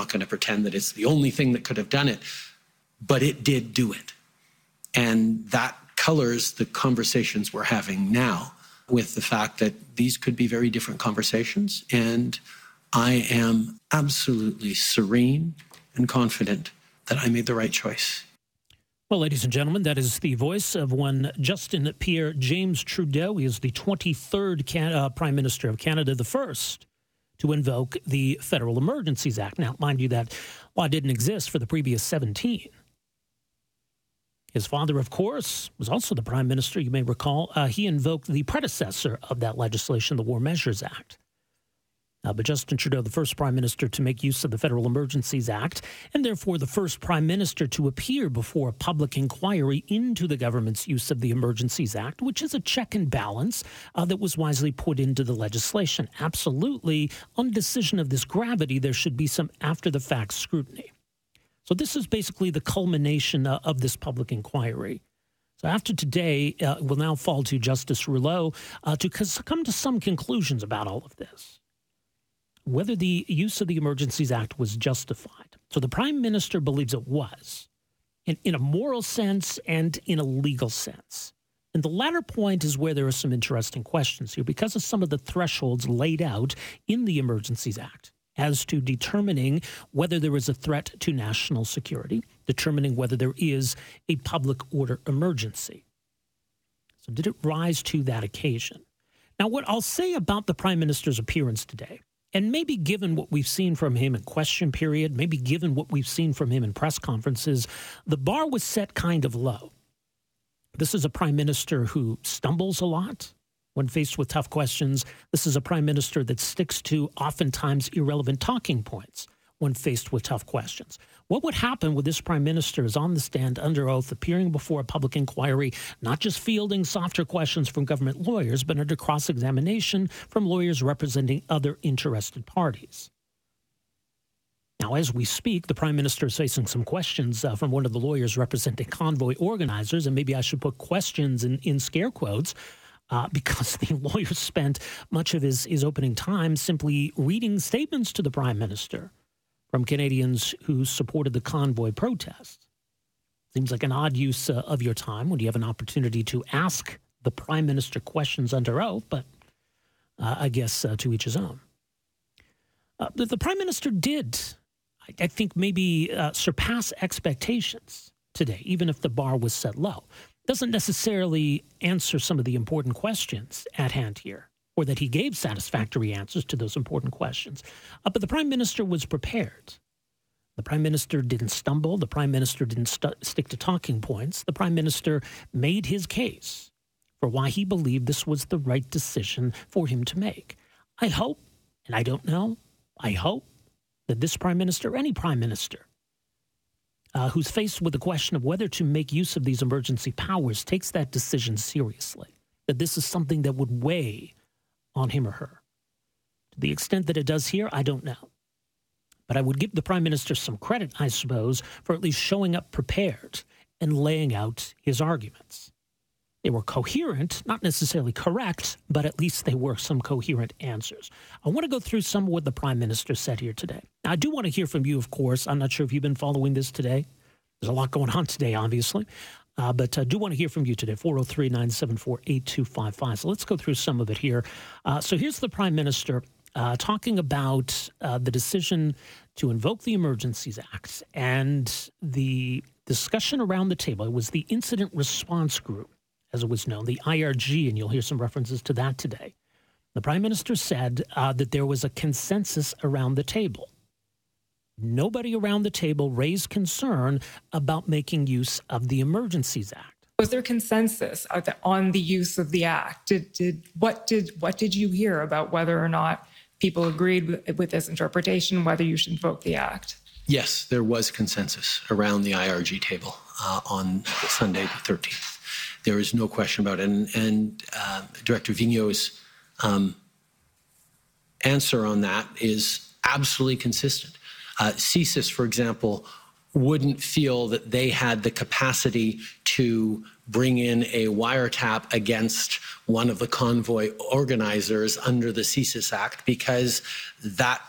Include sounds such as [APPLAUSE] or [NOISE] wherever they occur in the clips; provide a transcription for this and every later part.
not going to pretend that it's the only thing that could have done it, but it did do it. And that colors the conversations we're having now with the fact that these could be very different conversations. And I am absolutely serene and confident that I made the right choice. Well, ladies and gentlemen, that is the voice of one Justin Pierre James Trudeau. He is the 23rd Can- uh, Prime Minister of Canada, the first to invoke the Federal Emergencies Act. Now, mind you, that law didn't exist for the previous 17. His father, of course, was also the prime minister, you may recall. Uh, he invoked the predecessor of that legislation, the War Measures Act. Uh, but Justin Trudeau, the first prime minister to make use of the Federal Emergencies Act, and therefore the first prime minister to appear before a public inquiry into the government's use of the Emergencies Act, which is a check and balance uh, that was wisely put into the legislation. Absolutely, on decision of this gravity, there should be some after the fact scrutiny. So this is basically the culmination uh, of this public inquiry. So after today, uh, will now fall to Justice Rouleau uh, to come to some conclusions about all of this. Whether the use of the Emergencies Act was justified. So the Prime Minister believes it was, in, in a moral sense and in a legal sense. And the latter point is where there are some interesting questions here because of some of the thresholds laid out in the Emergencies Act as to determining whether there is a threat to national security, determining whether there is a public order emergency. So, did it rise to that occasion? Now, what I'll say about the Prime Minister's appearance today, and maybe given what we've seen from him in question period, maybe given what we've seen from him in press conferences, the bar was set kind of low. This is a prime minister who stumbles a lot, when faced with tough questions. This is a prime minister that sticks to oftentimes irrelevant talking points when faced with tough questions. What would happen with this prime minister is on the stand under oath, appearing before a public inquiry, not just fielding softer questions from government lawyers, but under cross examination from lawyers representing other interested parties? Now, as we speak, the prime minister is facing some questions uh, from one of the lawyers representing convoy organizers, and maybe I should put questions in, in scare quotes uh, [LAUGHS] because the lawyer spent much of his, his opening time simply reading statements to the prime minister from Canadians who supported the convoy protest. Seems like an odd use uh, of your time when you have an opportunity to ask the prime minister questions under oath, but uh, I guess uh, to each his own. Uh, the, the, prime minister did, I, I think, maybe uh, surpass expectations today, even if the bar was set low doesn't necessarily answer some of the important questions at hand here, or that he gave satisfactory answers to those important questions. Uh, but the prime minister was prepared. The prime minister didn't stumble. The prime minister didn't st- stick to talking points. The prime minister made his case for why he believed this was the right decision for him to make. I hope, and I don't know, I hope that this prime minister, any prime minister, uh, who's faced with the question of whether to make use of these emergency powers takes that decision seriously, that this is something that would weigh on him or her. To the extent that it does here, I don't know. But I would give the prime minister some credit, I suppose, for at least showing up prepared and laying out his arguments. They were coherent, not necessarily correct, but at least they were some coherent answers. I want to go through some of what the Prime Minister said here today. Now, I do want to hear from you, of course. I'm not sure if you've been following this today. There's a lot going on today, obviously. Uh, but I do want to hear from you today, 403 974 8255. So let's go through some of it here. Uh, so here's the Prime Minister uh, talking about uh, the decision to invoke the Emergencies Act and the discussion around the table. It was the Incident Response Group as it was known, the IRG, and you'll hear some references to that today. The prime minister said uh, that there was a consensus around the table. Nobody around the table raised concern about making use of the Emergencies Act. Was there consensus on the use of the act? Did, did what did what did you hear about whether or not people agreed with, with this interpretation, whether you should invoke the act? Yes, there was consensus around the IRG table uh, on Sunday the 13th. There is no question about it. And, and uh, Director Vigneault's um, answer on that is absolutely consistent. Uh, CSIS, for example, wouldn't feel that they had the capacity to bring in a wiretap against one of the convoy organizers under the CSIS Act because that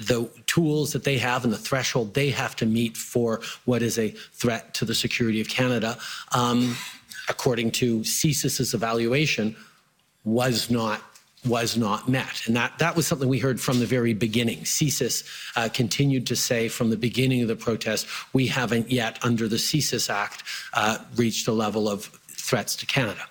the tools that they have and the threshold they have to meet for what is a threat to the security of Canada, um, according to CSIS's evaluation, was not was not met. And that, that was something we heard from the very beginning. CSIS uh, continued to say from the beginning of the protest, we haven't yet, under the CSIS Act, uh, reached a level of threats to Canada.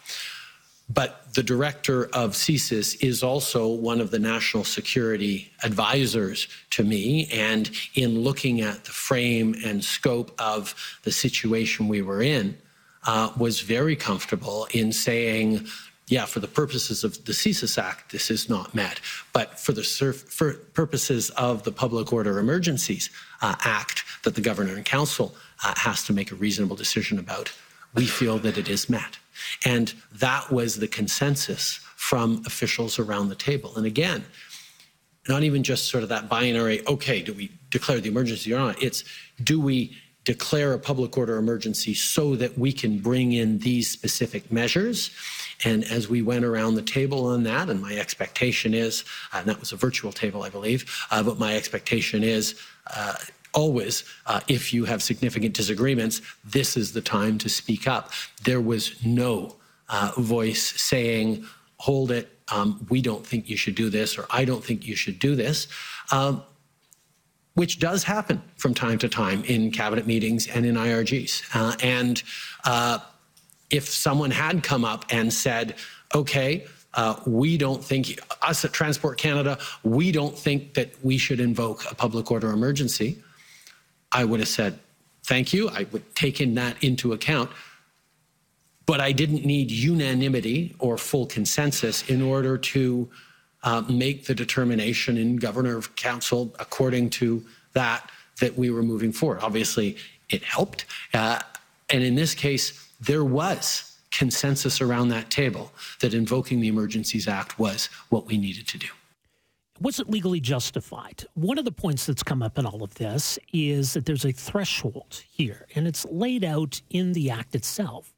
But the director of CSIS is also one of the national security advisors to me. And in looking at the frame and scope of the situation we were in, uh, was very comfortable in saying yeah, for the purposes of the CSIS Act, this is not met. But for the for purposes of the Public Order Emergencies uh, Act that the Governor and Council uh, has to make a reasonable decision about, we feel that it is met. And that was the consensus from officials around the table. And again, not even just sort of that binary, okay, do we declare the emergency or not? It's do we declare a public order emergency so that we can bring in these specific measures and as we went around the table on that, and my expectation is, uh, and that was a virtual table, I believe, uh, but my expectation is uh, always, uh, if you have significant disagreements, this is the time to speak up. There was no uh, voice saying, hold it, um, we don't think you should do this, or I don't think you should do this. Um, which does happen from time to time in cabinet meetings and in IRGs. Uh, and if someone had come up and said, okay, uh, we don't think, us at Transport Canada, we don't think that we should invoke a public order emergency, I would have said, thank you. I would take in that into account. But I didn't need unanimity or full consensus in order to uh, make the determination in Governor of Council according to that that we were moving forward. Obviously, it helped. Uh, and in this case, there was consensus around that table that invoking the Emergencies Act was what we needed to do. Was it legally justified? One of the points that's come up in all of this is that there's a threshold here, and it's laid out in the Act itself,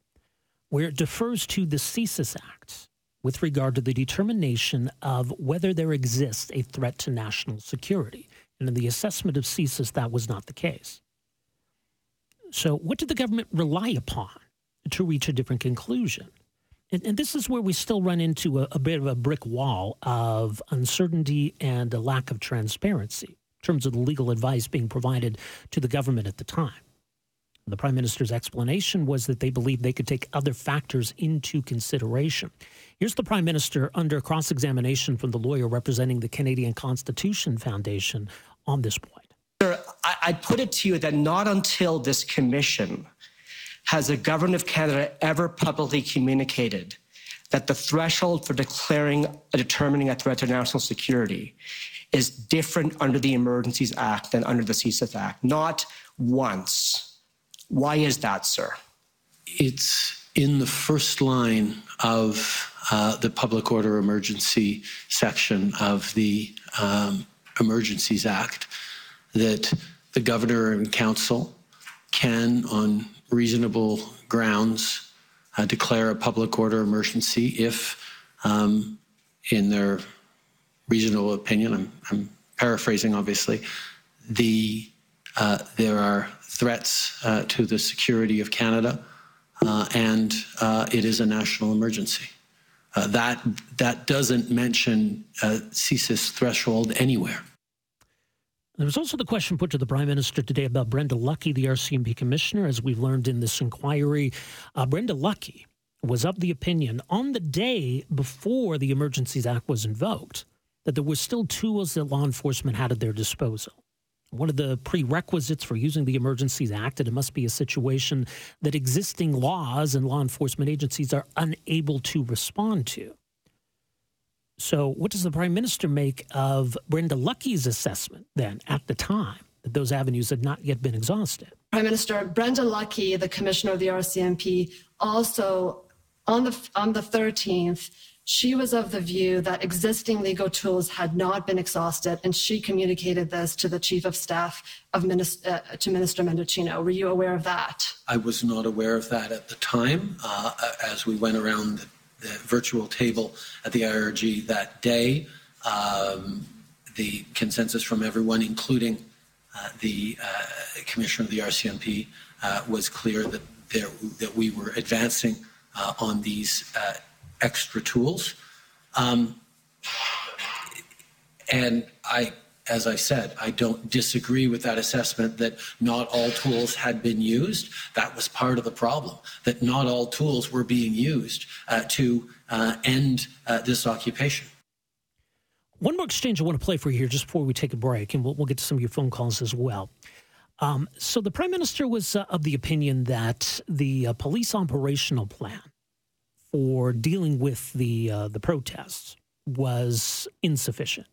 where it defers to the CSIS Act with regard to the determination of whether there exists a threat to national security. And in the assessment of CSIS, that was not the case. So, what did the government rely upon to reach a different conclusion. And, and this is where we still run into a, a bit of a brick wall of uncertainty and a lack of transparency in terms of the legal advice being provided to the government at the time. The prime minister's explanation was that they believed they could take other factors into consideration. Here's the prime minister under cross examination from the lawyer representing the Canadian Constitution Foundation on this point. Sir, I, put it to you that not until this commission has the government of Canada ever publicly communicated that the threshold for declaring a determining a threat to national security is different under the Emergencies Act than under the CSIS Act? Not once. Why is that, sir? It's in the first line of uh, the public order emergency section of the um, Emergencies Act that the governor and council can, on reasonable grounds, uh, declare a public order emergency if, um, in their reasonable opinion, I'm, I'm paraphrasing obviously, the uh, there are threats uh, to the security of Canada, uh, and uh, it is a national emergency. Uh, that that doesn't mention CSIS threshold anywhere. There was also the question put to the Prime Minister today about Brenda Lucki, the RCMP Commissioner. As we've learned in this inquiry, uh, Brenda Lucki was of the opinion on the day before the Emergencies Act was invoked that there were still tools that law enforcement had at their disposal. One of the prerequisites for using the Emergencies Act, that it must be a situation that existing laws and law enforcement agencies are unable to respond to. So, what does the prime minister make of Brenda Lucki's assessment then at the time that those avenues had not yet been exhausted? Prime Minister Brenda Lucki, the commissioner of the RCMP, also on the on the 13th, she was of the view that existing legal tools had not been exhausted, and she communicated this to the chief of staff of Minister, uh, to Minister Mendicino. Were you aware of that? I was not aware of that at the time. Uh, as we went around the the virtual table at the IRG that day. Um, the consensus from everyone, including uh, the uh, commissioner of the RCMP, uh, was clear that there, that we were advancing uh, on these uh, extra tools. Um, and I, as I said, I don't disagree with that assessment that not all tools had been used. That was part of the problem, that not all tools were being used uh, to uh, end uh, this occupation. One more exchange I want to play for you here just before we take a break, and we'll, we'll get to some of your phone calls as well. Um, so the prime minister was uh, of the opinion that the uh, police operational plan for dealing with the uh, the protests was insufficient.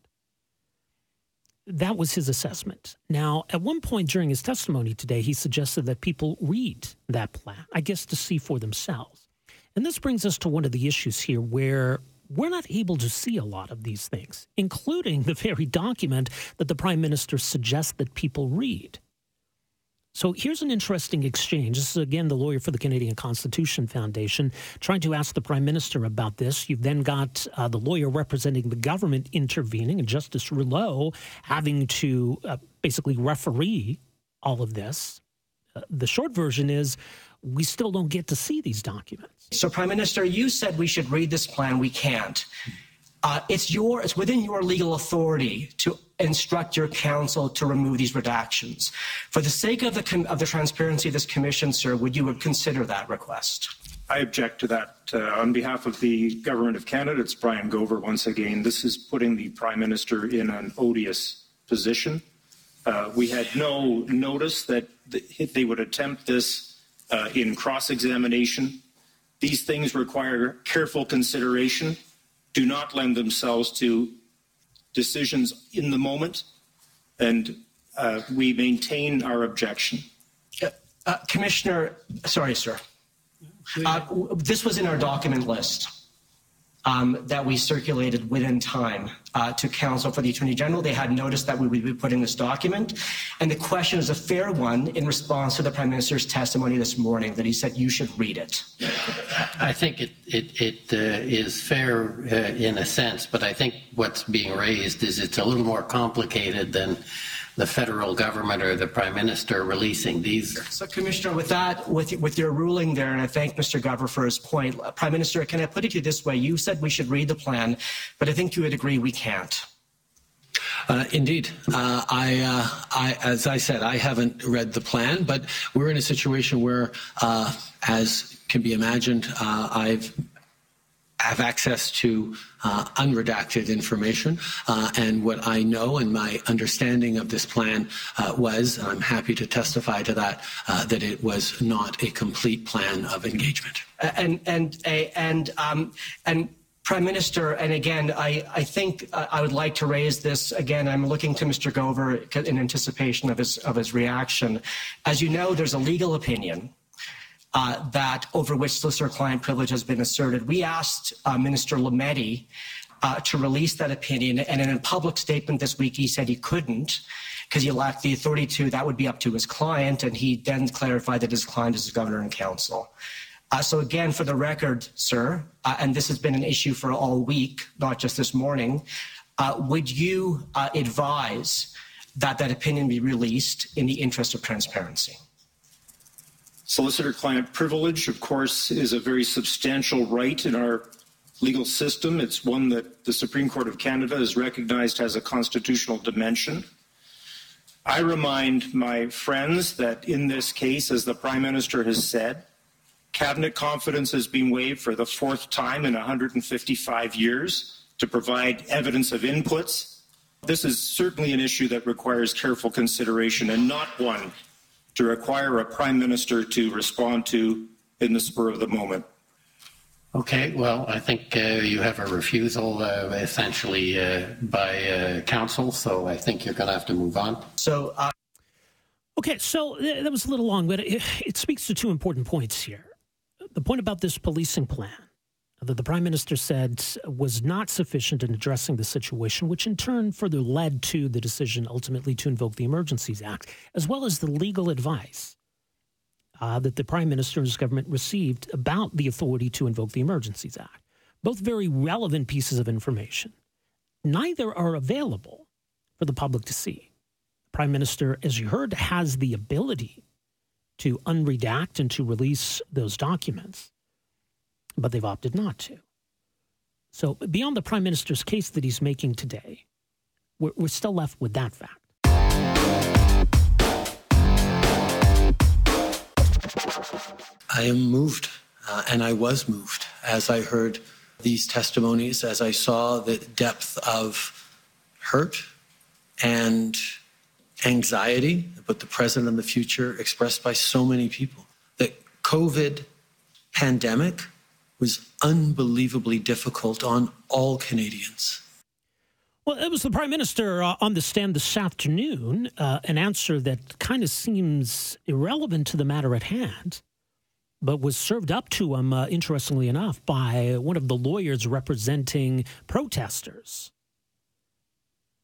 That was his assessment. Now, at one point during his testimony today, he suggested that people read that plan, I guess, to see for themselves. And this brings us to one of the issues here where we're not able to see a lot of these things, including [LAUGHS] the very document that the prime minister suggests that people read. So here's an interesting exchange. This is again the lawyer for the Canadian Constitution Foundation trying to ask the prime minister about this. You've then got uh, the lawyer representing the government intervening, and Justice Rouleau having to uh, basically referee all of this. Uh, the short version is we still don't get to see these documents. So, Prime Minister, you said we should read this plan. We can't. Uh, it's your it's within your legal authority to instruct your counsel to remove these redactions. For the sake of the of the transparency of this commission, sir, would you consider that request? I object to that. Uh, on behalf of the Government of Canada, it's Brian Gover once again. This is putting the Prime Minister in an odious position. Uh, we had no notice that they would attempt this uh, in cross examination. These things require careful consideration do not lend themselves to decisions in the moment, and uh, we maintain our objection. Uh, uh, Commissioner, sorry, sir. Uh, this was in our document list um, that we circulated within time uh, to counsel for the Attorney General. They had noticed that we would be putting this document. And the question is a fair one in response to the Prime Minister's testimony this morning that he said you should read it. I think it, it, it uh, is fair uh, in a sense, but I think what's being raised is it's a little more complicated than the federal government or the prime minister releasing these. So, Commissioner, with that, with with your ruling there, and I thank Mr. Gover for his point. Uh, prime Minister, can I put it to you this way? You said we should read the plan, but I think you would agree we can't. Uh, indeed, uh, I, uh, I, as I said, I haven't read the plan, but we're in a situation where, uh, as can be imagined, uh, I've have access to uh, unredacted information. Uh, and what I know and my understanding of this plan uh, was, and I'm happy to testify to that, uh, that it was not a complete plan of engagement. And and and um, and. Prime Minister, and again, I, I think uh, I would like to raise this again. I'm looking to Mr. Gover in anticipation of his of his reaction. As you know, there's a legal opinion uh, that over which solicitor-client privilege has been asserted. We asked uh, Minister Lametti uh, to release that opinion, and in a public statement this week, he said he couldn't because he lacked the authority to. That would be up to his client, and he then clarified that his client is the governor and council. Uh, so again, for the record, sir, uh, and this has been an issue for all week, not just this morning, uh, would you advise that that opinion be released in the interest of transparency? Solicitor client privilege, of course, is a very substantial right in our legal system. It's one that the Supreme Court of Canada has recognized as a constitutional dimension. I remind my friends that in this case, as the Prime Minister has said, cabinet confidence has been waived for the fourth time in 155 years to provide evidence of inputs. This is certainly an issue that requires careful consideration and not one to require a prime minister to respond to in the spur of the moment. Okay, well, I think uh, you have a refusal uh, essentially uh, by uh, counsel, so I think you're going to have to move on. So, uh, okay, so uh, that was a little long, but it, it speaks to two important points here. The point about this policing plan that the prime minister said was not sufficient in addressing the situation, which in turn further led to the decision ultimately to invoke the Emergencies Act, as well as the legal advice uh, that the prime minister and his government received about the authority to invoke the Emergencies Act. Both very relevant pieces of information. Neither are available for the public to see. The Prime Minister, as you heard, has the ability to unredact and to release those documents, but they've opted not to. So, beyond the Prime Minister's case that he's making today, we're, we're still left with that fact. I am moved, uh, and I was moved as I heard these testimonies, as I saw the depth of hurt and anxiety about the present and the future expressed by so many people. The COVID pandemic was unbelievably difficult on all Canadians. Well, it was the Prime Minister uh, on the stand this afternoon, uh, an answer that kind of seems irrelevant to the matter at hand, but was served up to him, uh, interestingly enough, by one of the lawyers representing protesters.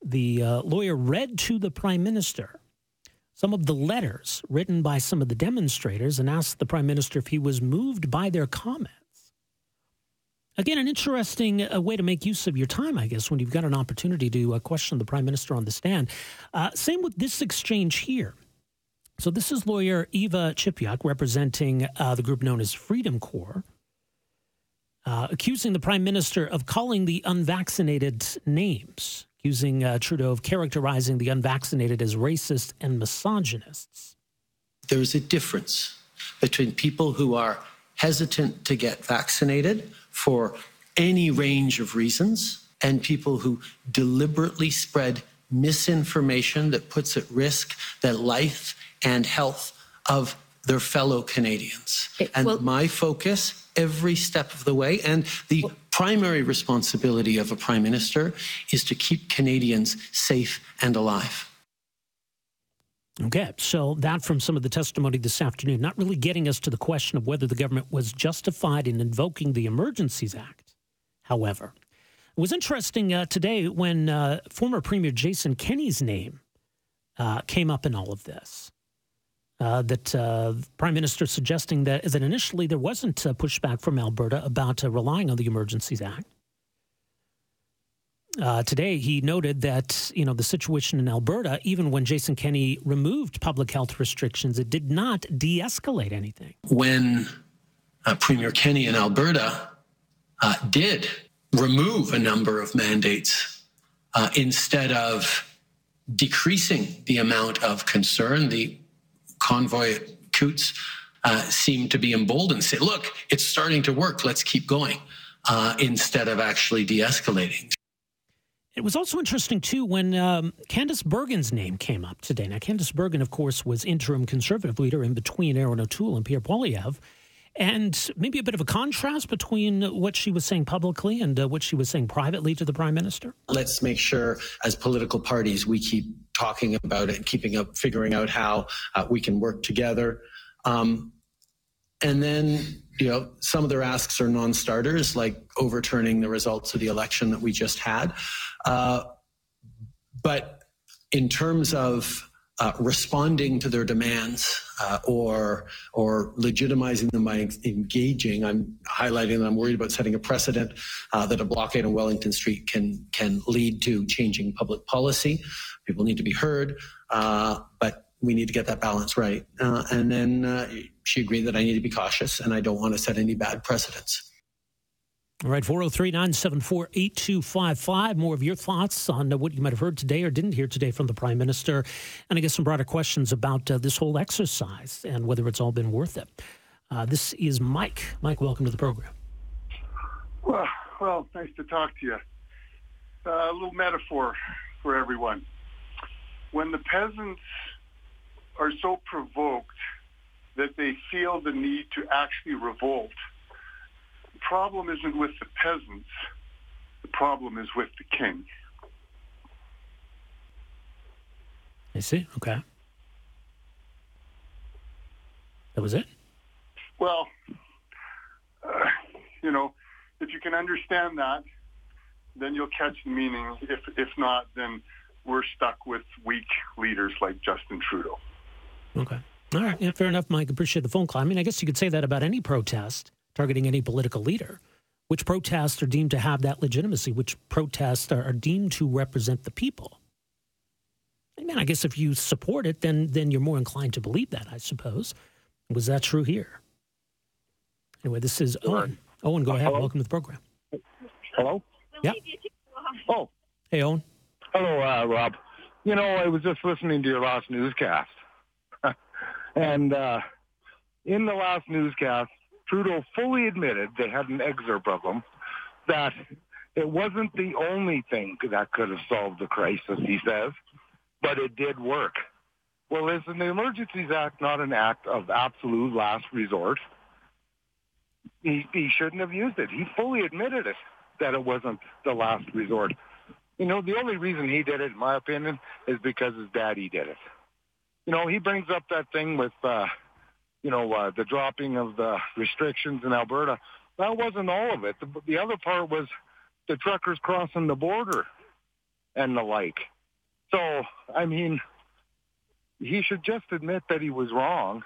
The uh, lawyer read to the Prime Minister some of the letters written by some of the demonstrators and asked the Prime Minister if he was moved by their comments. Again, an interesting uh, way to make use of your time, I guess, when you've got an opportunity to uh, question the prime minister on the stand. Uh, same with this exchange here. So, this is lawyer Eva Chipiuk representing uh, the group known as Freedom Corp, uh, accusing the prime minister of calling the unvaccinated names, accusing uh, Trudeau of characterizing the unvaccinated as racist and misogynists. There's a difference between people who are hesitant to get vaccinated for any range of reasons and people who deliberately spread misinformation that puts at risk the life and health of their fellow Canadians. It, and well, my focus every step of the way and the well, primary responsibility of a prime minister is to keep Canadians safe and alive. Okay, so that from some of the testimony this afternoon, not really getting us to the question of whether the government was justified in invoking the Emergencies Act. However, it was interesting uh, today when uh, former Premier Jason Kenney's name uh, came up in all of this. Uh, that uh, Prime Minister suggesting that, that initially there wasn't pushback from Alberta about uh, relying on the Emergencies Act. Uh, today, he noted that you know the situation in Alberta, even when Jason Kenney removed public health restrictions, it did not de-escalate anything. When uh, Premier Kenney in Alberta uh, did remove a number of mandates uh, instead of decreasing the amount of concern, the convoy Coutts uh, seemed to be emboldened, say, "Look, it's starting to work. Let's keep going." Uh, instead of actually de-escalating. It was also interesting, too, when um, Candice Bergen's name came up today. Now, Candice Bergen, of course, was interim conservative leader in between Erin O'Toole and Pierre Poilievre. And maybe a bit of a contrast between what she was saying publicly and uh, what she was saying privately to the prime minister. Let's make sure, as political parties, we keep talking about it keeping up, figuring out how uh, we can work together. Um, and then, you know, some of their asks are non starters, like overturning the results of the election that we just had. Uh, but in terms of uh, responding to their demands uh, or or legitimizing them by engaging. I'm highlighting that I'm worried about setting a precedent uh, that a blockade on Wellington Street can can lead to changing public policy. People need to be heard, uh, but we need to get that balance right. Uh, and then she agreed that I need to be cautious and I don't want to set any bad precedents. All right, 403 974 8255. More of your thoughts on what you might have heard today or didn't hear today from the Prime Minister. And I guess some broader questions about uh, this whole exercise and whether it's all been worth it. Uh, this is Mike. Mike, welcome to the program. Well, well nice to talk to you. Uh, a little metaphor for everyone. When the peasants are so provoked that they feel the need to actually revolt, problem isn't with the peasants. The problem is with the king. I see. Okay. That was it? Well, uh, you know, if you can understand that, then you'll catch the meaning. If, if not, then we're stuck with weak leaders like Justin Trudeau. Okay. All right. Yeah, fair enough, Mike. Appreciate the phone call. I mean, I guess you could say that about any protest targeting any political leader. Which protests are deemed to have that legitimacy? Which protests are, are deemed to represent the people? Man, I guess if you support it, then then you're more inclined to believe that. I suppose. Was that true here? Anyway, this is Owen. Owen, go ahead. Hello? Welcome to the program. Hello? Yeah. Oh, Hey, Owen. hello, uh, Rob. You know, I was just listening to your last newscast. [LAUGHS] and uh, in the last newscast, Trudeau fully admitted they had an exer problem, that it wasn't the only thing that could have solved the crisis, he says, but it did work. Well, isn't the Emergencies Act not an act of absolute last resort? He, he shouldn't have used it. He fully admitted it, that it wasn't the last resort. You know, the only reason he did it, in my opinion, is because his daddy did it. You know, he brings up that thing with, uh, you know, uh, the dropping of the restrictions in Alberta. That wasn't all of it. The, the other part was the truckers crossing the border and the like. So, I mean, he should just admit that he was wrong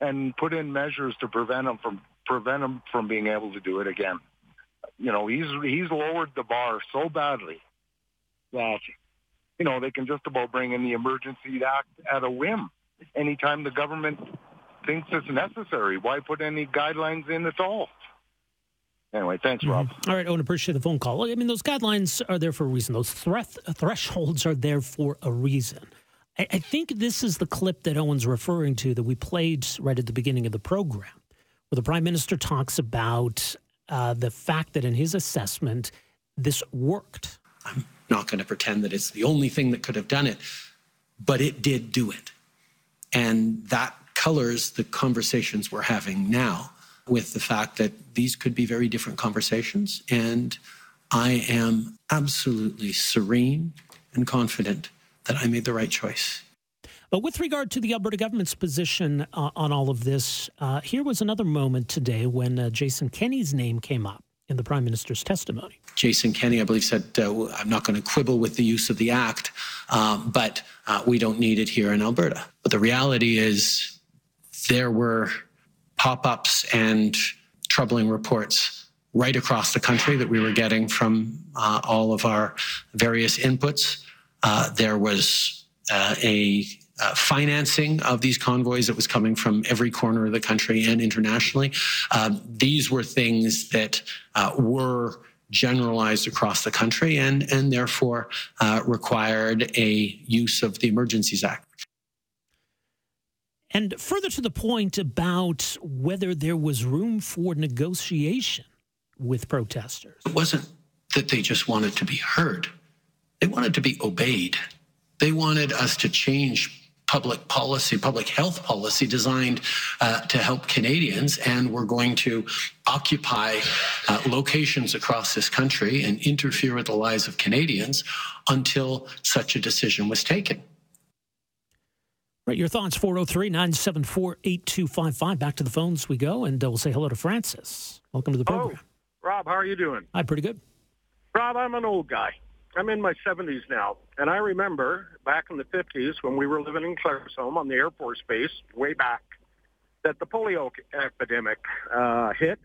and put in measures to prevent him from prevent him from being able to do it again. You know, he's he's lowered the bar so badly that you know they can just about bring in the emergency act at a whim anytime the government thinks it's necessary. Why put any guidelines in at all? Anyway, thanks, Rob. All right, Owen, appreciate the phone call. I mean, those guidelines are there for a reason. Those threat thresholds are there for a reason. I, I think this is the clip that Owen's referring to that we played right at the beginning of the program, where the prime minister talks about uh, the fact that in his assessment, this worked. I'm not going to pretend that it's the only thing that could have done it, but it did do it. And that colors the conversations we're having now with the fact that these could be very different conversations. And I am absolutely serene and confident that I made the right choice. But with regard to the Alberta government's position uh, on all of this, uh, here was another moment today when uh, Jason Kenney's name came up in the prime minister's testimony. Jason Kenney, I believe, said, uh, I'm not going to quibble with the use of the act, um, but uh, we don't need it here in Alberta. But the reality is, there were pop ups and troubling reports right across the country that we were getting from uh, all of our various inputs. Uh, there was uh, a uh, financing of these convoys that was coming from every corner of the country and internationally. Um, these were things that uh, were generalized across the country and, and therefore uh, required a use of the Emergencies Act. And further to the point about whether there was room for negotiation with protesters. It wasn't that they just wanted to be heard, they wanted to be obeyed. They wanted us to change public policy, public health policy designed uh, to help Canadians, and we're going to occupy uh, locations across this country and interfere with the lives of Canadians until such a decision was taken. Right, your thoughts 403 974 8255. Back to the phones we go, and uh, we'll say hello to Francis. Welcome to the program. Oh, Rob, how are you doing? I'm pretty good. Rob, I'm an old guy. I'm in my 70s now, and I remember back in the 50s when we were living in Claresholm on the Air Force Base, way back, that the polio epidemic uh, hit,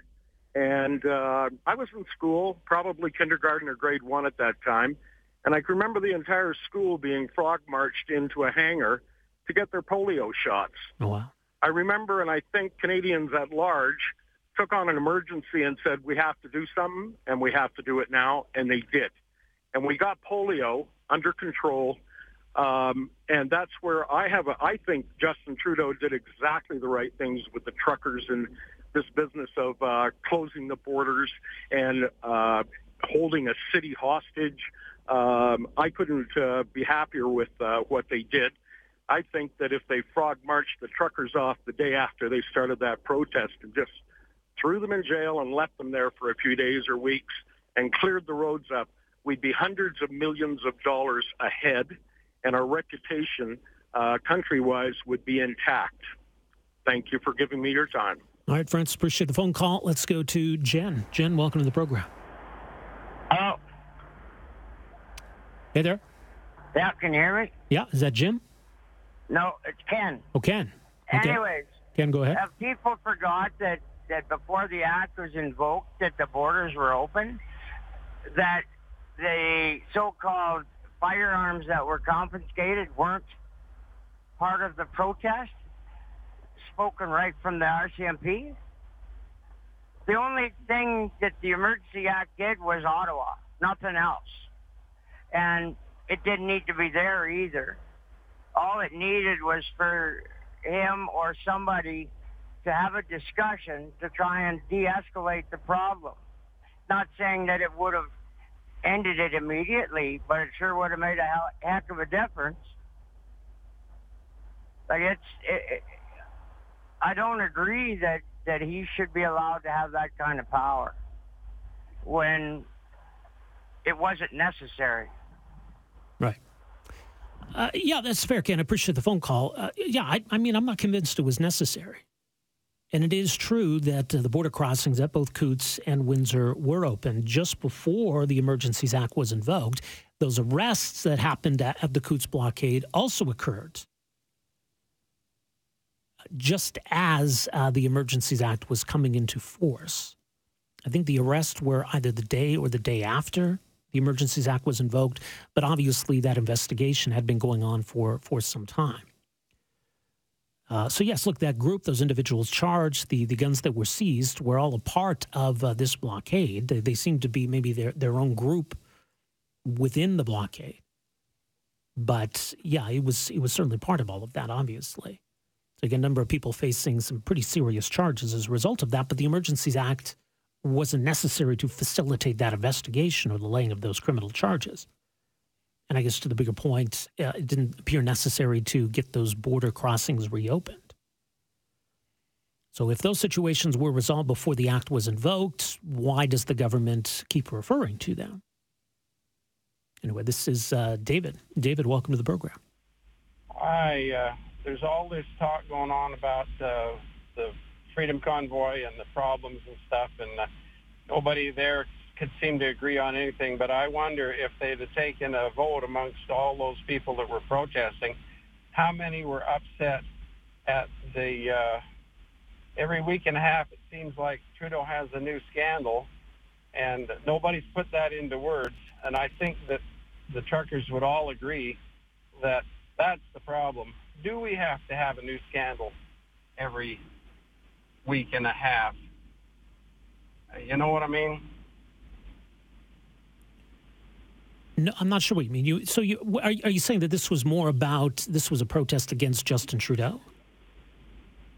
and uh, I was in school, probably kindergarten or grade one at that time, and I can remember the entire school being frog marched into a hangar to get their polio shots. Oh, wow. I remember, and I think Canadians at large took on an emergency and said, we have to do something, and we have to do it now, and they did. And we got polio under control, um, and that's where I have a, I think Justin Trudeau did exactly the right things with the truckers and this business of uh, closing the borders and uh, holding a city hostage. Um, I couldn't uh, be happier with uh, what they did. I think that if they frog marched the truckers off the day after they started that protest and just threw them in jail and left them there for a few days or weeks and cleared the roads up, we'd be hundreds of millions of dollars ahead and our reputation uh, country-wise would be intact. Thank you for giving me your time. All right, Francis, appreciate the phone call. Let's go to Jen. Jen, welcome to the program. Hello. Hey there. Yeah, can you hear me? Yeah, is that Jim? No, it's Ken. Oh, Ken. Okay. Anyways, Ken, go ahead. have people forgot that, that before the act was invoked that the borders were open? That the so-called firearms that were confiscated weren't part of the protest, spoken right from the RCMP. The only thing that the Emergency Act did was Ottawa, nothing else. And it didn't need to be there either. All it needed was for him or somebody to have a discussion to try and de-escalate the problem. Not saying that it would have ended it immediately, but it sure would have made a heck of a difference. Like it's, it, it, I don't agree that that he should be allowed to have that kind of power when it wasn't necessary. Right. Uh, yeah, that's fair, Ken. I appreciate the phone call. Uh, yeah, I, I, mean, I'm not convinced it was necessary. And it is true that uh, the border crossings at both Coutts and Windsor were open just before the Emergencies Act was invoked. Those arrests that happened at, at the Coutts blockade also occurred just as uh, the Emergencies Act was coming into force. I think the arrests were either the day or the day after the Emergencies Act was invoked, but obviously that investigation had been going on for, for some time. Uh, so yes, look, that group, those individuals charged, the, the guns that were seized, were all a part of uh, this blockade. They, they seem to be maybe their, their own group within the blockade. But yeah, it was it was certainly part of all of that, obviously. So again, a number of people facing some pretty serious charges as a result of that. But the Emergencies Act wasn't necessary to facilitate that investigation or the laying of those criminal charges. And I guess to the bigger point, uh, it didn't appear necessary to get those border crossings reopened. So if those situations were resolved before the act was invoked, why does the government keep referring to them? Anyway, this is uh, David. David, welcome to the program. Hi. Uh, there's all this talk going on about uh, the Freedom Convoy and the problems and stuff, and uh, nobody there could seem to agree on anything. But I wonder if they'd have taken a vote amongst all those people that were protesting, how many were upset at the uh, every week and a half? It seems like Trudeau has a new scandal, and nobody's put that into words. And I think that the truckers would all agree that that's the problem do we have to have a new scandal every week and a half? You know what I mean? No, I'm not sure what you mean. You so you are, are you saying that this was more about this was a protest against Justin Trudeau?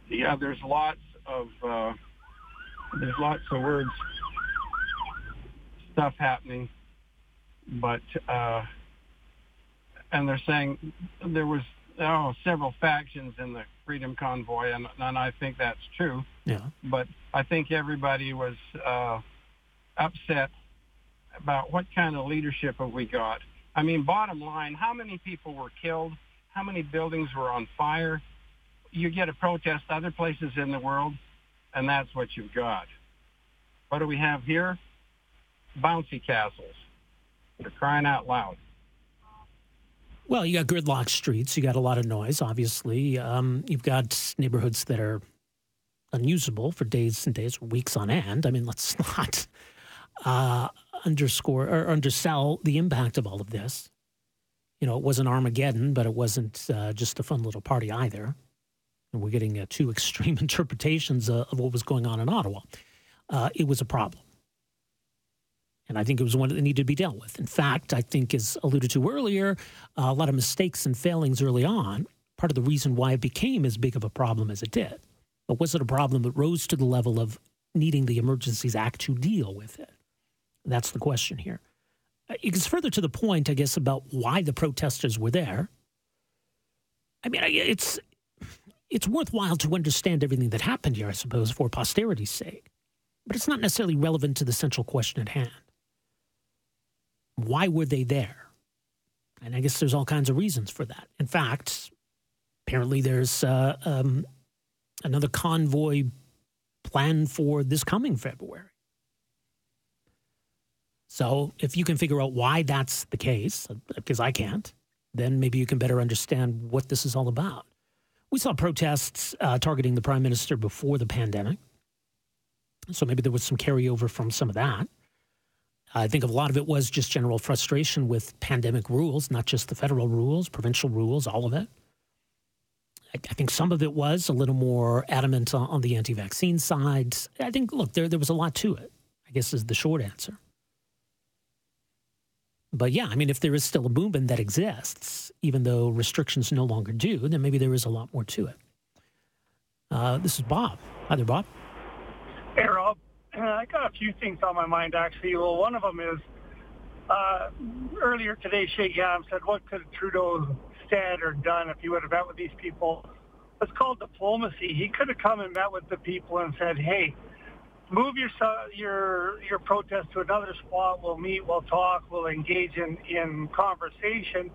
Yeah, there's lots of uh, there's lots of words stuff happening, but uh, and they're saying there was oh, several factions in the Freedom Convoy, and, and I think that's true. Yeah. But I think everybody was uh, upset about what kind of leadership have we got. I mean, bottom line, how many people were killed? How many buildings were on fire? You get a protest other places in the world, and that's what you've got. What do we have here? Bouncy castles. They're crying out loud. Well, you got gridlock streets. You got a lot of noise, obviously. Um, you've got neighborhoods that are unusable for days and days, weeks on end. I mean, let's [LAUGHS] not uh, underscore or undersell the impact of all of this. You know, it wasn't Armageddon, but it wasn't uh, just a fun little party either. And we're getting uh, two [LAUGHS] extreme interpretations uh, of what was going on in Ottawa. Uh, it was a problem. And I think it was one that needed to be dealt with. In fact, I think, as alluded to earlier, a lot of mistakes and failings early on, part of the reason why it became as big of a problem as it did. But was it a problem that rose to the level of needing the Emergencies Act to deal with it? That's the question here. It gets further to the point, I guess, about why the protesters were there. I mean, it's it's worthwhile to understand everything that happened here, I suppose, for posterity's sake. But it's not necessarily relevant to the central question at hand why were they there? And I guess there's all kinds of reasons for that. In fact, apparently there's uh, um, another convoy planned for this coming February. So if you can figure out why that's the case, because I can't, then maybe you can better understand what this is all about. We saw protests uh, targeting the prime minister before the pandemic. So maybe there was some carryover from some of that. I think a lot of it was just general frustration with pandemic rules, not just the federal rules, provincial rules, all of it. I, think some of it was a little more adamant on, the anti vaccine side. I think, look, there, there was a lot to it, I guess is the short answer. But yeah, I mean, if there is still a movement that exists, even though restrictions no longer do, then maybe there is a lot more to it. Uh, this is Bob. Hi there, Bob. Hey, Rob. I got a few things on my mind, actually. Well, one of them is uh, earlier today, Shay Gam said, what could Trudeau said or done if he would have met with these people? It's called diplomacy. He could have come and met with the people and said, hey, move your your your protest to another spot. We'll meet. We'll talk. We'll engage in in conversation.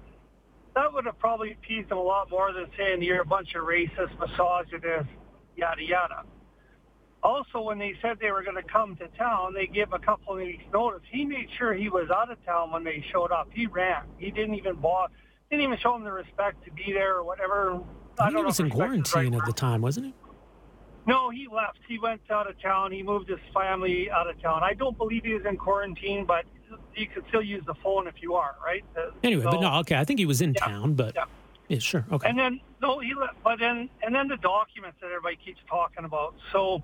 That would have probably appeased them a lot more than saying you're a bunch of racist, misogynist, yada yada. Also, when they said they were going to come to town, they gave a couple of weeks notice. He made sure he was out of town when they showed up. He ran. He didn't even bother. Didn't even show him the respect to be there or whatever. I he was in quarantine right at the time, wasn't he? No, he left. He went out of town. He moved his family out of town. I don't believe he was in quarantine, but you could still use the phone if you are, right? Uh, anyway, so, but no, okay. I think he was in yeah, town, but yeah. yeah, sure, okay. And then no, he left. But then and then the documents that everybody keeps talking about. So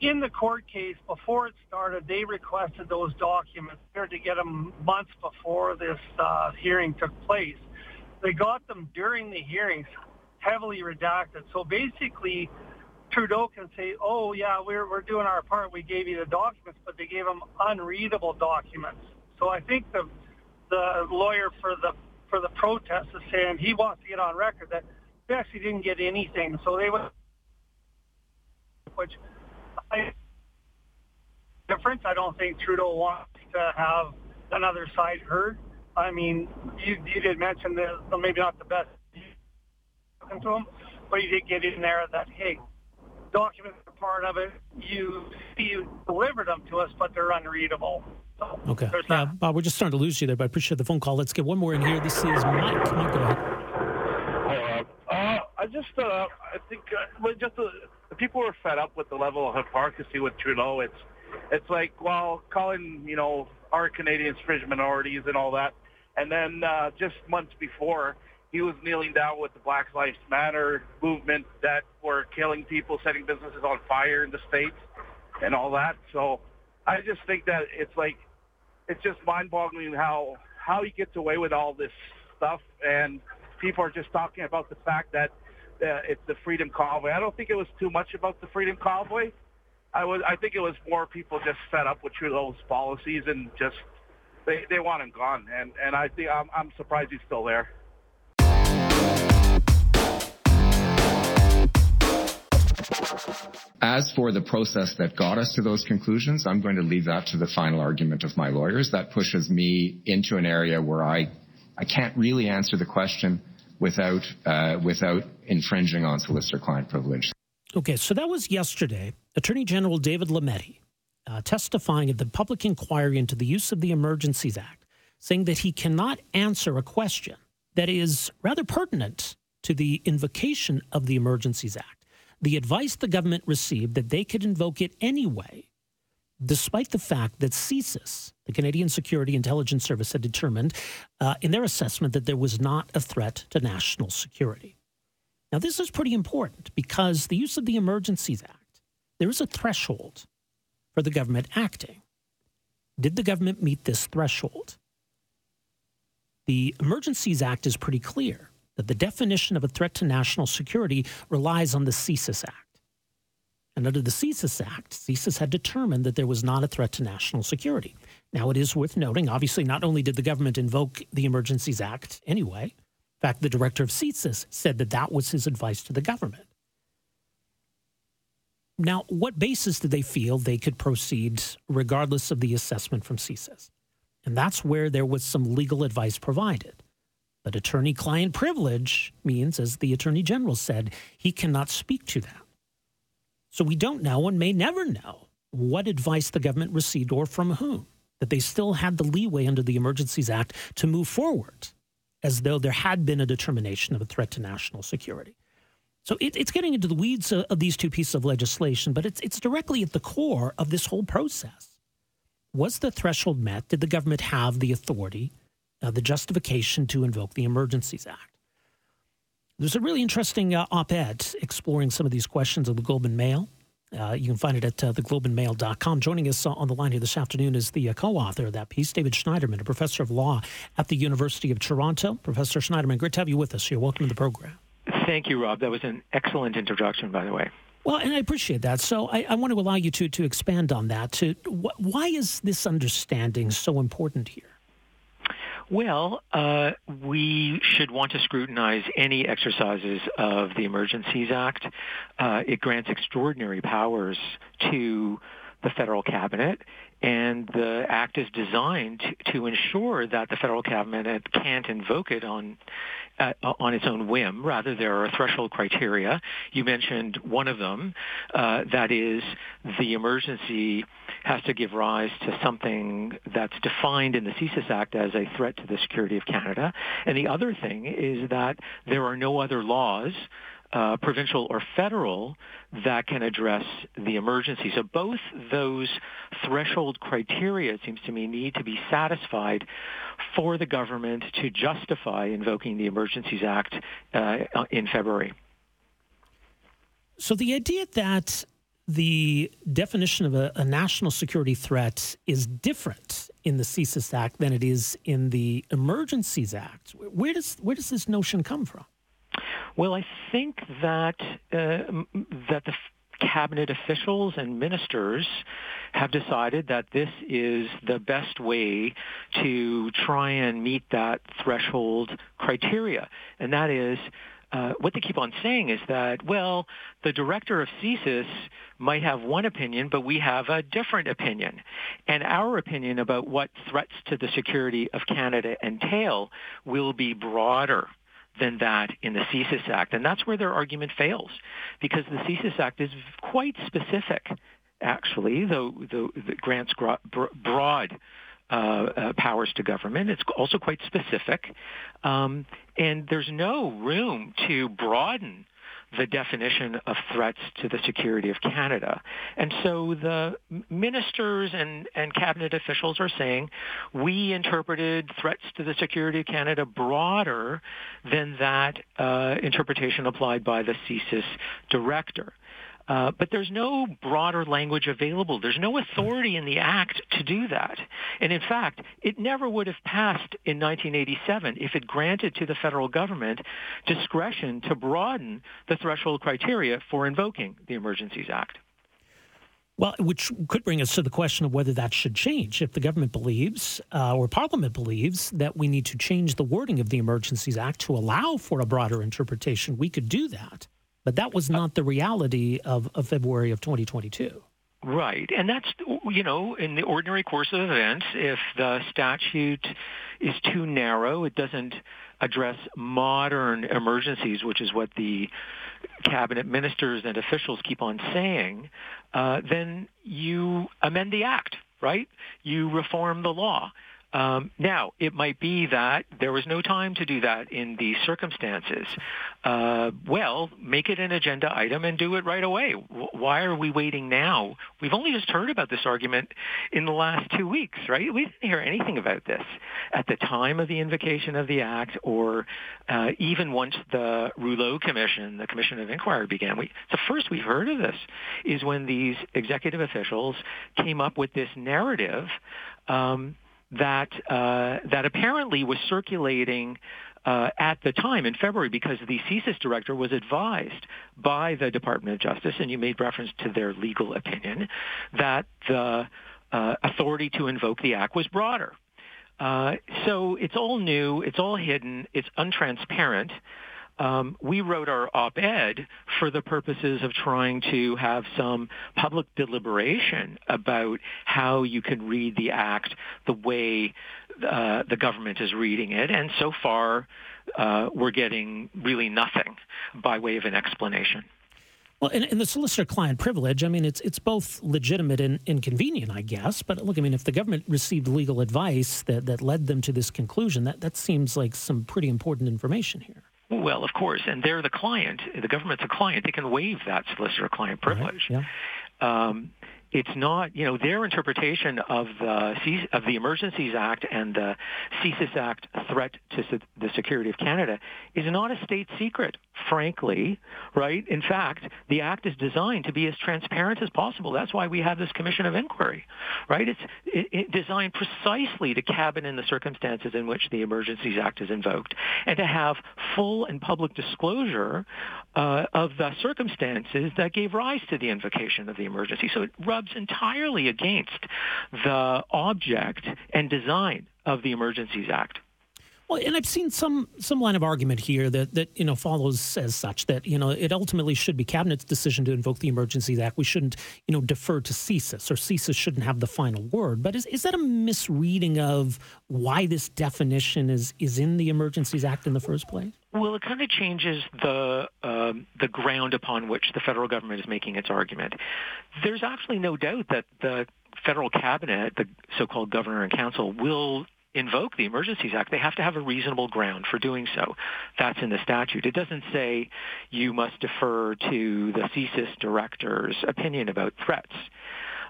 in the court case before it started, they requested those documents to get them months before this uh, hearing took place. They got them during the hearings, heavily redacted. So basically Trudeau can say, "Oh yeah, we're we're doing our part. We gave you the documents," but they gave him unreadable documents. So I think the the lawyer for the for the protest is saying he wants to get on record that they actually didn't get anything. So they went, which I difference. I don't think Trudeau wants to have another side heard. I mean, you, you did mention that maybe not the best talking to him, but you did get in there that hey, documents are part of it. You you delivered them to us, but they're unreadable. So okay. Yeah, Bob, we're just starting to lose you there, but I appreciate the phone call. Let's get one more in here. This is Mike. Mike, go ahead. Hi, uh, I just, uh, I think, uh, just the, the people are fed up with the level of hypocrisy with Trudeau. It's, it's like, well, calling, you know, our Canadians fringe minorities and all that. And then uh, just months before, he was kneeling down with the Black Lives Matter movement that were killing people, setting businesses on fire in the states, and all that. So I just think that it's like it's just mind-boggling how how he gets away with all this stuff, and people are just talking about the fact that uh, it's the Freedom Convoy. I don't think it was too much about the Freedom Convoy. I was I think it was more people just fed up with Trudeau's policies and just they they want him gone, and and I think I'm I'm surprised he's still there. As for the process that got us to those conclusions, I'm going to leave that to the final argument of my lawyers. That pushes me into an area where I, I can't really answer the question without, uh, without infringing on solicitor-client privilege. Okay, so that was yesterday. Attorney General David Lametti uh, testifying at the public inquiry into the use of the Emergencies Act, saying that he cannot answer a question that is rather pertinent to the invocation of the Emergencies Act the advice the government received that they could invoke it anyway, despite the fact that CSIS, the Canadian Security Intelligence Service, had determined uh, in their assessment that there was not a threat to national security. Now, this is pretty important because the use of the Emergencies Act, there is a threshold for the government acting. Did the government meet this threshold? The Emergencies Act is pretty clear that the definition of a threat to national security relies on the CSIS Act. And under the CSIS Act, CSIS had determined that there was not a threat to national security. Now, it is worth noting, obviously, not only did the government invoke the Emergencies Act anyway, in fact, the director of CSIS said that that was his advice to the government. Now, what basis did they feel they could proceed regardless of the assessment from CSIS? And that's where there was some legal advice provided. But attorney client privilege means, as the Attorney General said, he cannot speak to that. So we don't know and may never know what advice the government received or from whom, that they still had the leeway under the Emergencies Act to move forward as though there had been a determination of a threat to national security. So it, it's getting into the weeds of, of these two pieces of legislation, but it's, it's directly at the core of this whole process. Was the threshold met? Did the government have the authority, uh, the justification to invoke the Emergencies Act? There's a really interesting uh, op ed exploring some of these questions of the Globe and Mail. Uh, you can find it at uh, theglobeandmail.com. Joining us on the line here this afternoon is the uh, co author of that piece, David Schneiderman, a professor of law at the University of Toronto. Professor Schneiderman, great to have you with us You're Welcome to the program. Thank you, Rob. That was an excellent introduction, by the way. Well, and I appreciate that. So I, I want to allow you to, to expand on that. To wh- Why is this understanding so important here? Well, uh, we should want to scrutinize any exercises of the Emergencies Act. Uh, it grants extraordinary powers to the federal cabinet, and the act is designed to, to ensure that the federal cabinet can't invoke it on uh, on its own whim. Rather, there are threshold criteria. You mentioned one of them, uh, that is the emergency has to give rise to something that's defined in the CSIS Act as a threat to the security of Canada. And the other thing is that there are no other laws uh, provincial or federal that can address the emergency. So both those threshold criteria, it seems to me, need to be satisfied for the government to justify invoking the Emergencies Act uh, in February. So the idea that the definition of a, a, national security threat is different in the CSIS Act than it is in the Emergencies Act. Where does where does this notion come from? Well, I think that uh, that the cabinet officials and ministers have decided that this is the best way to try and meet that threshold criteria, and that is. Uh, what they keep on saying is that, well, the director of CSIS might have one opinion, but we have a different opinion. And our opinion about what threats to the security of Canada entail will be broader than that in the CSIS Act. And that's where their argument fails, because the CSIS Act is quite specific, actually, though the, the grants broad uh, uh, powers to government. It's also quite specific. Um, and there's no room to broaden the definition of threats to the security of Canada. And so the ministers and, and cabinet officials are saying we interpreted threats to the security of Canada broader than that uh, interpretation applied by the CSIS director. Uh, but there's no broader language available. There's no authority in the Act to do that. And in fact, it never would have passed in 1987 if it granted to the federal government discretion to broaden the threshold criteria for invoking the Emergencies Act. Well, which could bring us to the question of whether that should change. If the government believes, uh, or Parliament believes, that we need to change the wording of the Emergencies Act to allow for a broader interpretation, we could do that. But that was not the reality of, of February of 2022. Right. And that's, you know, in the ordinary course of events, if the statute is too narrow, it doesn't address modern emergencies, which is what the cabinet ministers and officials keep on saying, uh, then you amend the act, right? You reform the law. Um, now, it might be that there was no time to do that in these circumstances. Uh, well, make it an agenda item and do it right away. Why are we waiting now? We've only just heard about this argument in the last two weeks, right? We didn't hear anything about this at the time of the invocation of the act or uh, even once the Rouleau Commission, the Commission of Inquiry began. We, the first we've heard of this is when these executive officials came up with this narrative um, that uh, that apparently was circulating uh, at the time in February because the CSIS director was advised by the Department of Justice, and you made reference to their legal opinion, that the uh, authority to invoke the act was broader. Uh, so it's all new, it's all hidden, it's untransparent um, we wrote our op-ed for the purposes of trying to have some public deliberation about how you can read the act the way uh, the government is reading it. And so far, uh, we're getting really nothing by way of an explanation. Well, in, in the solicitor-client privilege, I mean, it's it's both legitimate and inconvenient, I guess. But look, I mean, if the government received legal advice that, that led them to this conclusion, that, that seems like some pretty important information here. Well, of course, and they're the client. The government's a client. They can waive that solicitor-client privilege. Right, yeah. Um, it's not, you know, their interpretation of the of the Emergencies Act and the CSIS Act threat to the security of Canada is not a state secret, frankly, right? In fact, the act is designed to be as transparent as possible. That's why we have this commission of inquiry, right? It's it, it designed precisely to cabin in the circumstances in which the Emergencies Act is invoked and to have full and public disclosure uh, of the circumstances that gave rise to the invocation of the emergency. So it rubs entirely against the object and design of the Emergencies Act. Well, and I've seen some some line of argument here that that you know follows as such that you know it ultimately should be cabinet's decision to invoke the Emergencies Act. We shouldn't you know defer to CSIS or CSIS shouldn't have the final word. But is is that a misreading of why this definition is is in the Emergencies Act in the first place? Well, it kind of changes the um, the ground upon which the federal government is making its argument. There's actually no doubt that the federal cabinet, the so-called governor in council, will invoke the Emergencies Act, they have to have a reasonable ground for doing so. That's in the statute. It doesn't say you must defer to the CSIS director's opinion about threats.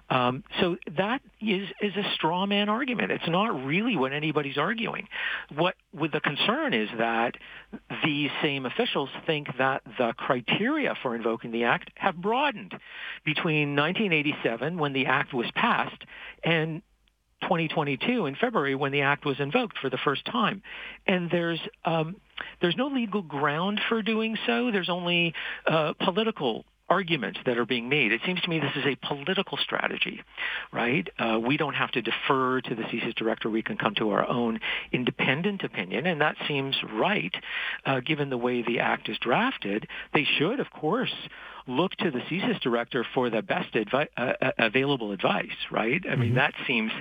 Um, so that is is a straw man argument. It's not really what anybody's arguing. What with the concern is that these same officials think that the criteria for invoking the act have broadened between 1987 when the act was passed and 2022 in February when the act was invoked for the first time. And there's um, there's no legal ground for doing so. There's only uh, political arguments that are being made. It seems to me this is a political strategy, right? Uh, we don't have to defer to the CSIS director. We can come to our own independent opinion, and that seems right, uh, given the way the act is drafted. They should, of course, look to the CSIS director for the best advi- uh, uh, available advice, right? I mean, mm-hmm. that seems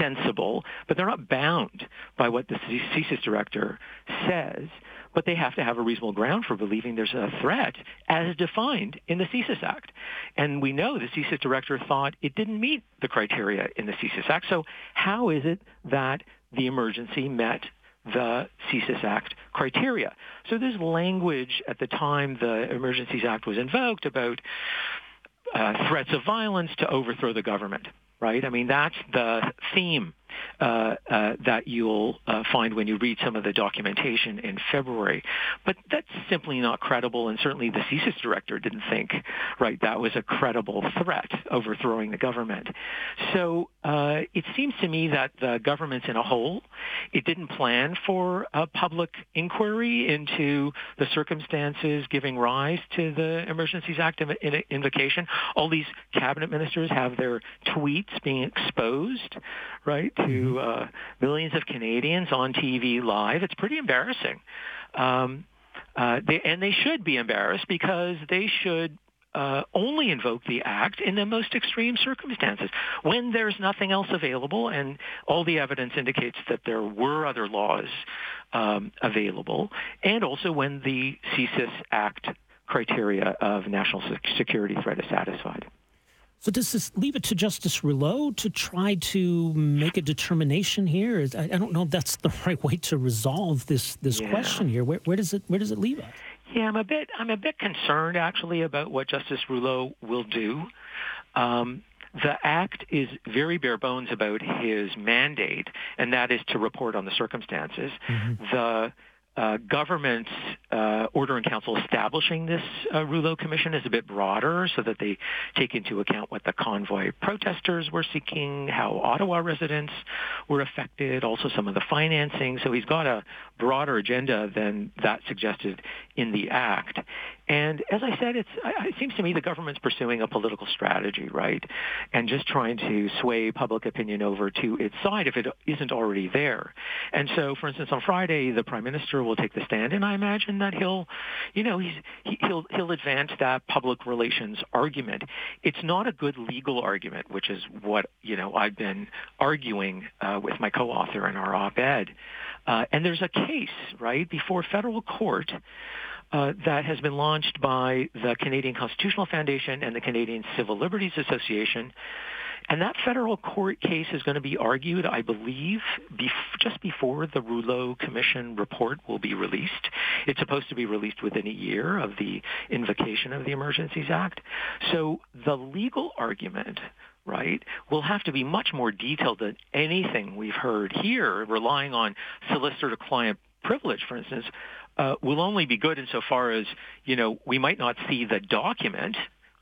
sensible, but they're not bound by what the CSIS director says but they have to have a reasonable ground for believing there's a threat as defined in the CSIS Act. And we know the CSIS director thought it didn't meet the criteria in the CSIS Act. So how is it that the emergency met the CSIS Act criteria. So there's language at the time the Emergencies Act was invoked about uh, threats of violence to overthrow the government, right? I mean, that's the theme uh, uh, that you'll uh, find when you read some of the documentation in February. But that's simply not credible, and certainly the CSIS director didn't think, right, that was a credible threat, overthrowing the government. So uh, it seems to me that the government's in a hole. It didn't plan for a public inquiry into the circumstances giving rise to the Emergencies Act invocation. All these cabinet ministers have their tweets being exposed, right? To mm-hmm. uh, millions of Canadians on TV live. It's pretty embarrassing. Um, uh, they, and they should be embarrassed because they should uh, only invoke the act in the most extreme circumstances when there's nothing else available and all the evidence indicates that there were other laws um, available and also when the CSIS Act criteria of national security threat is satisfied. So does this leave it to Justice Rouleau to try to make a determination here? I, I don't know if that's the [LAUGHS] right way to resolve this this yeah. question here. Where, where does it where does it leave us? Yeah, I'm a bit I'm a bit concerned actually about what Justice Rouleau will do. Um, the act is very bare bones about his mandate, and that is to report on the circumstances. Mm-hmm. The uh, government's uh, order in council establishing this uh, Rouleau Commission is a bit broader so that they take into account what the convoy protesters were seeking, how Ottawa residents were affected, also some of the financing. So he's got a broader agenda than that suggested in the act. And as I said, it seems to me the government's pursuing a political strategy, right? And just trying to sway public opinion over to its side if it isn't already there. And so, for instance, on Friday, the prime minister will take the stand, and I imagine that he'll, you know, he's, he, he'll he'll advance that public relations argument. It's not a good legal argument, which is what you know I've been arguing uh, with my co-author in our op-ed. Uh, and there's a case, right, before federal court uh, that has been launched by the Canadian Constitutional Foundation and the Canadian Civil Liberties Association. And that federal court case is going to be argued, I believe, bef- just before the Rouleau Commission report will be released. It's supposed to be released within a year of the invocation of the Emergencies Act. So the legal argument right, will have to be much more detailed than anything we've heard here, relying on solicitor-client privilege, for instance, uh, will only be good insofar as, you know, we might not see the document,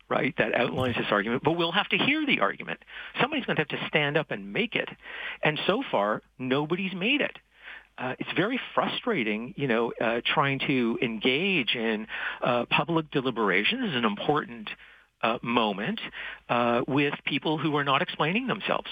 right, that outlines this argument, but we'll have to hear the argument. Somebody's going to have to stand up and make it. And so far, nobody's made it. Uh, it's very frustrating, you know, uh, trying to engage in uh, public deliberations is an important uh, moment uh, with people who are not explaining themselves.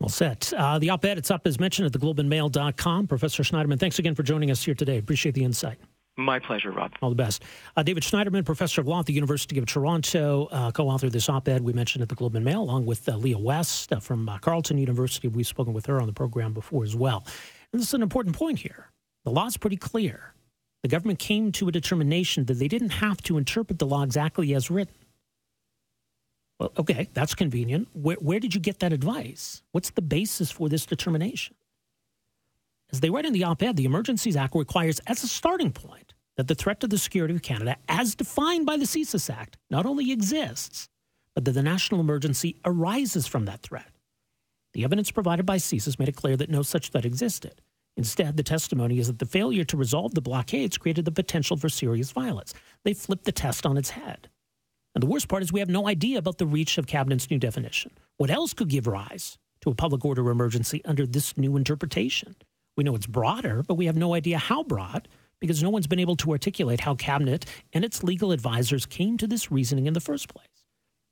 Well set. Uh, the op-ed, it's up as mentioned at theglobeandmail.com. Professor Schneiderman, thanks again for joining us here today. Appreciate the insight. My pleasure, Rob. All the best. Uh, David Schneiderman, professor of law at the University of Toronto, uh, co-author of this op-ed we mentioned at the Globe and Mail, along with uh, Leah West uh, from uh, Carleton University. We've spoken with her on the program before as well. And this is an important point here. The law is pretty clear. The government came to a determination that they didn't have to interpret the law exactly as written. Well, okay, that's convenient. Where, where did you get that advice? What's the basis for this determination? As they write in the op ed, the Emergencies Act requires, as a starting point, that the threat to the security of Canada, as defined by the CSIS Act, not only exists, but that the national emergency arises from that threat. The evidence provided by CSIS made it clear that no such threat existed. Instead, the testimony is that the failure to resolve the blockades created the potential for serious violence. They flipped the test on its head. And the worst part is we have no idea about the reach of Cabinet's new definition. What else could give rise to a public order emergency under this new interpretation? We know it's broader, but we have no idea how broad because no one's been able to articulate how Cabinet and its legal advisors came to this reasoning in the first place.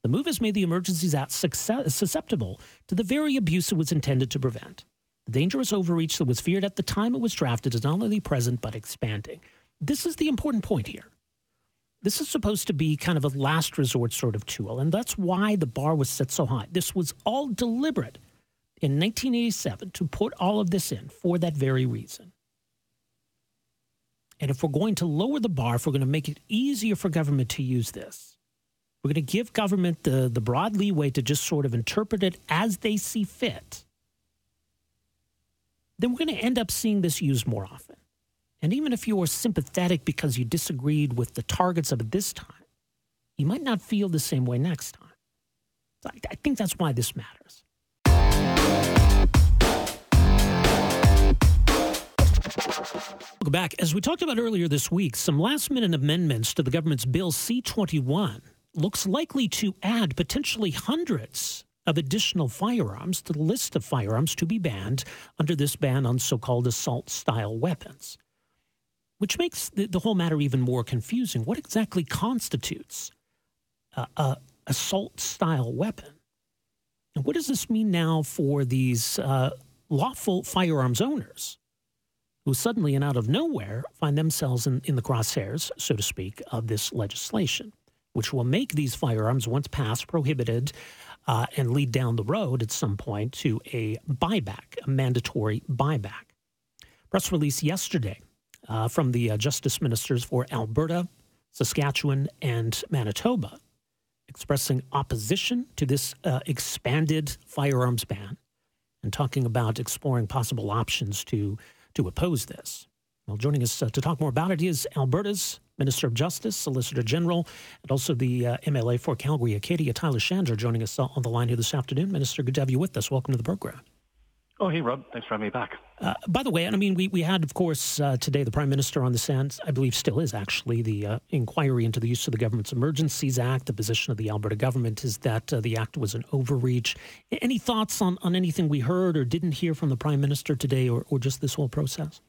The move has made the Emergencies Act susceptible to the very abuse it was intended to prevent. The dangerous overreach that was feared at the time it was drafted is not only present but expanding. This is the important point here. This is supposed to be kind of a last resort sort of tool, and that's why the bar was set so high. This was all deliberate in 1987 to put all of this in for that very reason. And if we're going to lower the bar, if we're going to make it easier for government to use this, we're going to give government the, the broad leeway to just sort of interpret it as they see fit, then we're going to end up seeing this used more often. And even if you were sympathetic because you disagreed with the targets of it this time, you might not feel the same way next time. So I, I think that's why this matters. Welcome back. As we talked about earlier this week, some last minute amendments to the government's Bill C 21 looks likely to add potentially hundreds of additional firearms to the list of firearms to be banned under this ban on so called assault style weapons which makes the, the whole matter even more confusing. What exactly constitutes a, a assault style weapon? And what does this mean now for these uh, lawful firearms owners who suddenly and out of nowhere find themselves in, in the crosshairs, so to speak, of this legislation, which will make these firearms, once passed, prohibited uh, and lead down the road at some point to a buyback, a mandatory buyback. Press release yesterday uh, from the uh, justice ministers for Alberta, Saskatchewan, and Manitoba, expressing opposition to this uh, expanded firearms ban and talking about exploring possible options to, to oppose this. Well, joining us uh, to talk more about it is Alberta's Minister of Justice, Solicitor General, and also the uh, MLA for Calgary, Acadia, Tyler Shandro, joining us on the line here this afternoon. Minister, good to have you with us. Welcome to the program. Oh, hey, Rob. Thanks for having me back. Uh, by the way, and I mean, we, we had, of course, uh, today the Prime Minister on the sands, I believe still is actually, the uh, inquiry into the use of the Government's Emergencies Act. The position of the Alberta government is that uh, the act was an overreach. Any thoughts on, on anything we heard or didn't hear from the Prime Minister today or, or just this whole process?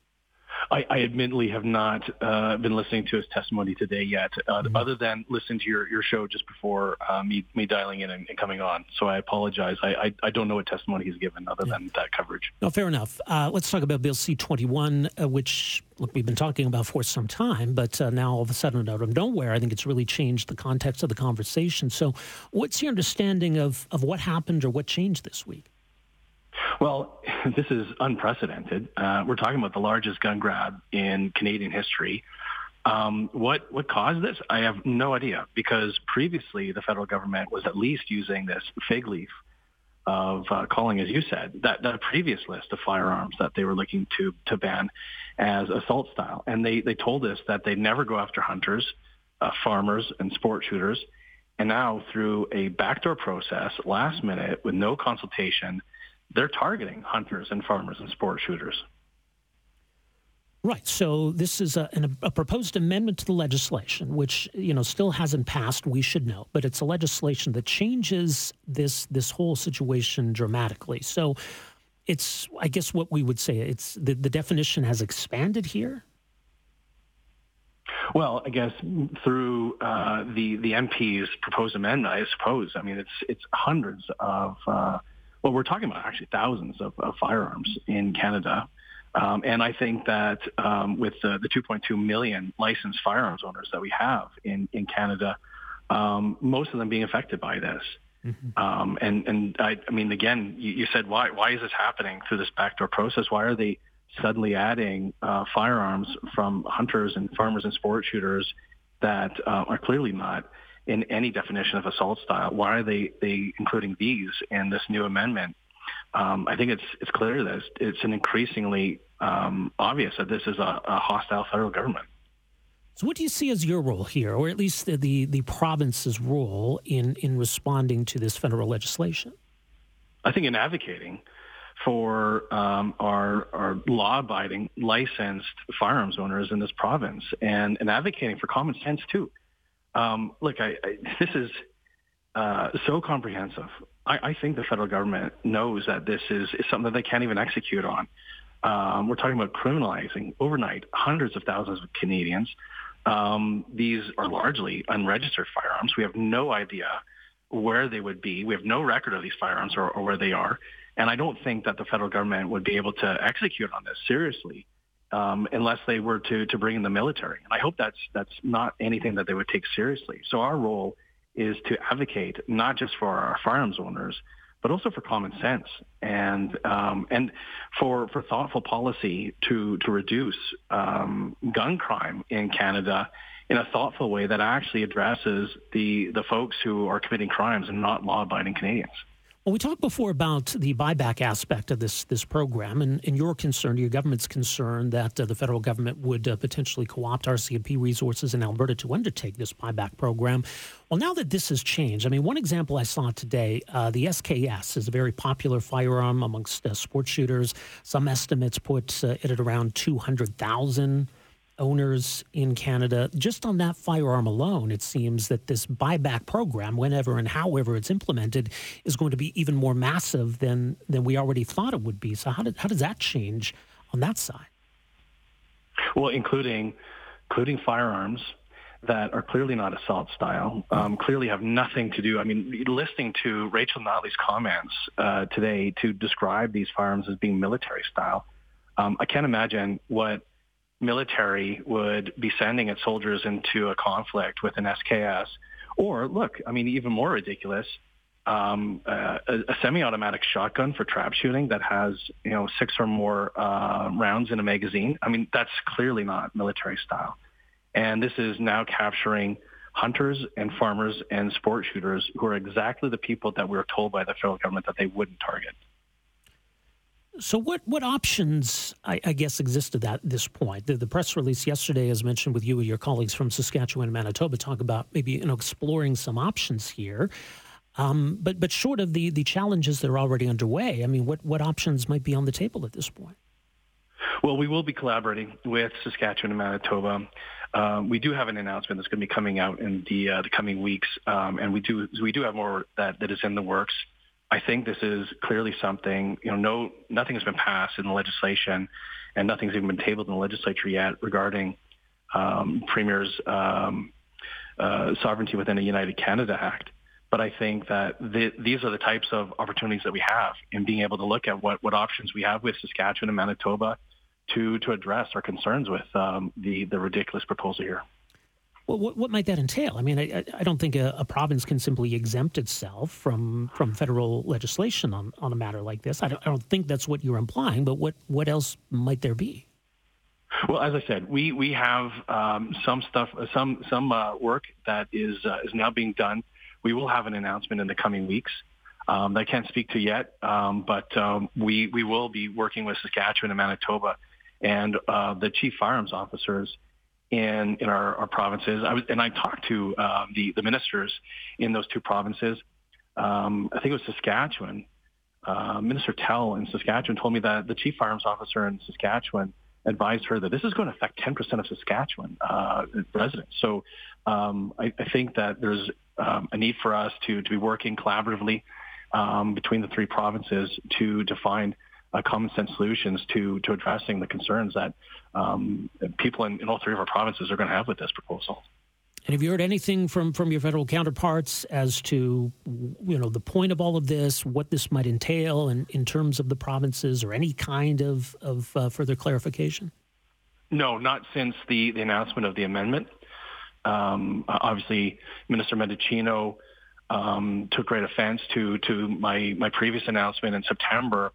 I, I admittedly have not uh, been listening to his testimony today yet, uh, mm-hmm. other than listening to your, your show just before uh, me, me dialing in and, and, coming on. So I apologize. I, I, I, don't know what testimony he's given other yeah. than that coverage. No, fair enough. Uh, let's talk about Bill C-21, uh, which, look, we've been talking about for some time, but uh, now all of a sudden out of nowhere, I think it's really changed the context of the conversation. So what's your understanding of, of what happened or what changed this week? Well, [LAUGHS] this is unprecedented. Uh, we're talking about the largest gun grab in Canadian history. Um, what what caused this? I have no idea because previously the federal government was at least using this fig leaf of uh, calling, as you said, that, that previous list of firearms that they were looking to to ban as assault style, and they they told us that they'd never go after hunters, uh, farmers, and sport shooters, and now through a backdoor process, last minute with no consultation, they're targeting hunters and farmers and sport shooters. Right. So this is a, an, a, proposed amendment to the legislation, which you know still hasn't passed. We should know, but it's a legislation that changes this this whole situation dramatically. So it's, I guess, what we would say it's the, the definition has expanded here. Well, I guess through uh, the the MP's proposed amendment, I suppose. I mean, it's it's hundreds of uh, well, we're talking about actually thousands of, of firearms in Canada um, and I think that um, with the, the 2.2 million licensed firearms owners that we have in, in Canada, um, most of them being affected by this. Mm-hmm. Um, and and I, I mean, again, you, you, said why why is this happening through this backdoor process? Why are they suddenly adding uh, firearms from hunters and farmers and sport shooters that uh, are clearly not in any definition of assault style? Why are they they including these in this new amendment? Um, I think it's it's clear that it's, it's an increasingly um, obvious that this is a, a, hostile federal government. So, what do you see as your role here, or at least the, the, the province's role in, in responding to this federal legislation? I think in advocating for um, our, our law-abiding, licensed firearms owners in this province, and, and advocating for common sense too. Um, look, I, I, this is uh, so comprehensive. I, I, think the federal government knows that this is, is something that they can't even execute on. Um, we're talking about criminalizing overnight hundreds of thousands of Canadians. Um, these are largely unregistered firearms. We have no idea where they would be. We have no record of these firearms or, or where they are. And I don't think that the federal government would be able to execute on this seriously um, unless they were to, to bring in the military. And I hope that's, that's not anything that they would take seriously. So our role is to advocate not just for our firearms owners, but also for common sense and um, and for for thoughtful policy to to reduce um, gun crime in Canada in a thoughtful way that actually addresses the the folks who are committing crimes and not law-abiding Canadians. Well, we talked before about the buyback aspect of this this program, and, and your concern, your government's concern that uh, the federal government would uh, potentially co-opt RCMP resources in Alberta to undertake this buyback program. Well, now that this has changed, I mean, one example I saw today, uh, the SKS is a very popular firearm amongst uh, sports shooters. Some estimates put uh, it at around two hundred thousand owners in Canada. Just on that firearm alone, it seems that this buyback program, whenever and however it's implemented, is going to be even more massive than than we already thought it would be. So how did, how does that change on that side? Well, including including firearms that are clearly not assault style, um, clearly have nothing to do. I mean, listening to Rachel Notley's comments uh, today to describe these firearms as being military style, um, I can't imagine what military would be sending its soldiers into a conflict with an SKS. Or look, I mean, even more ridiculous, um, uh, a, a, semi-automatic shotgun for trap shooting that has, you know, six or more uh, rounds in a magazine. I mean, that's clearly not military style. And this is now capturing hunters and farmers and sport shooters who are exactly the people that we were told by the federal government that they wouldn't target. So, what, what options, I, I, guess, exist at that this point? The, the, press release yesterday, as mentioned with you and your colleagues from Saskatchewan and Manitoba, talk about maybe you know exploring some options here. Um, but but short of the the challenges that are already underway, I mean, what what options might be on the table at this point? Well, we will be collaborating with Saskatchewan and Manitoba. Uh, we do have an announcement that's going to be coming out in the uh, the coming weeks, um, and we do we do have more that that is in the works. I think this is clearly something, you know, no, nothing has been passed in the legislation and nothing's even been tabled in the legislature yet regarding um, Premier's um, uh, sovereignty within a United Canada Act. But I think that the, these are the types of opportunities that we have in being able to look at what, what options we have with Saskatchewan and Manitoba to, to address our concerns with um, the, the ridiculous proposal here. Well, what, what might that entail? I mean, I, I don't think a, a, province can simply exempt itself from, from federal legislation on, on a matter like this. I don't, I don't think that's what you're implying, but what, what else might there be? Well, as I said, we we have um, some stuff, some some uh, work that is uh, is now being done. We will have an announcement in the coming weeks. Um, that I can't speak to yet, um, but um, we we will be working with Saskatchewan and Manitoba, and uh, the chief firearms officers in in our, our provinces. I was, and I talked to uh, the the ministers in those two provinces. Um, I think it was Saskatchewan. Uh, Minister Tell in Saskatchewan told me that the chief firearms officer in Saskatchewan advised her that this is going to affect 10% of Saskatchewan uh, residents. So um, I, I, think that there's um, a need for us to, to be working collaboratively um, between the three provinces to, to find uh, common sense solutions to, to addressing the concerns that um, people in, in all three of our provinces are going to have with this proposal. And have you heard anything from, from your federal counterparts as to, you know, the point of all of this, what this might entail in, in terms of the provinces or any kind of, of uh, further clarification? No, not since the, the announcement of the amendment. Um, obviously, Minister Mendicino um, took great offense to, to my, my previous announcement in September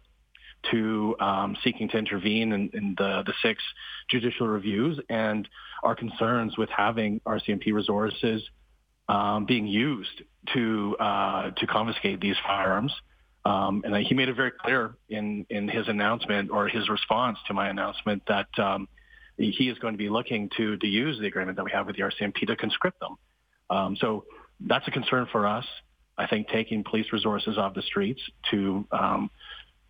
to um, seeking to intervene in, in the, the six judicial reviews and our concerns with having RCMP resources um, being used to uh, to confiscate these firearms. Um, and he made it very clear in, in his announcement or his response to my announcement that um, he is going to be looking to, to use the agreement that we have with the RCMP to conscript them. Um, so that's a concern for us. I think taking police resources off the streets to um,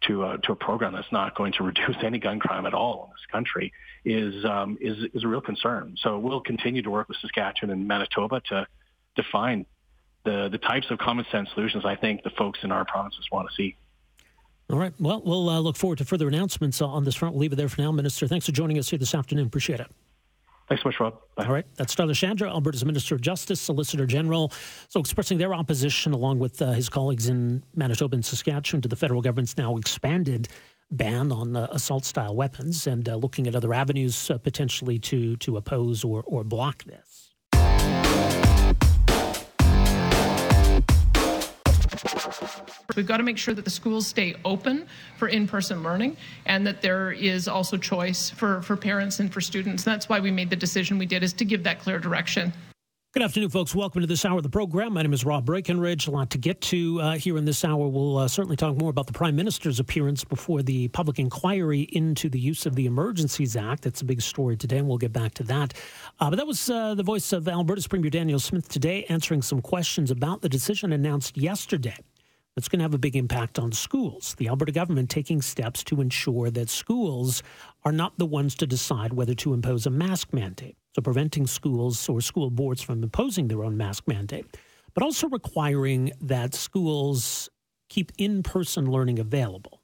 to a, to a program that's not going to reduce any gun crime at all in this country is um, is is a real concern. So we'll continue to work with Saskatchewan and Manitoba to define the the types of common sense solutions I think the folks in our provinces want to see. All right. Well, we'll uh, look forward to further announcements on this front. We'll leave it there for now, Minister. Thanks for joining us here this afternoon. Appreciate it. Thanks so much, Rob. Bye. All right. That's Tyler Shandro, Alberta's Minister of Justice, Solicitor General. So expressing their opposition, along with uh, his colleagues in Manitoba and Saskatchewan, to the federal government's now expanded ban on uh, assault-style weapons and uh, looking at other avenues uh, potentially to, to oppose or, or block this. We've got to make sure that the schools stay open for in-person learning and that there is also choice for, for parents and for students. And That's why we made the decision we did is to give that clear direction. Good afternoon, folks. Welcome to this hour of the program. My name is Rob Breckenridge. A lot to get to uh, here in this hour. We'll uh, certainly talk more about the Prime Minister's appearance before the public inquiry into the use of the Emergencies Act. That's a big story today, and we'll get back to that. Uh, but that was uh, the voice of Alberta's Premier Daniel Smith today, answering some questions about the decision announced yesterday that's going to have a big impact on schools. The Alberta government taking steps to ensure that schools are not the ones to decide whether to impose a mask mandate. So, preventing schools or school boards from imposing their own mask mandate, but also requiring that schools keep in person learning available.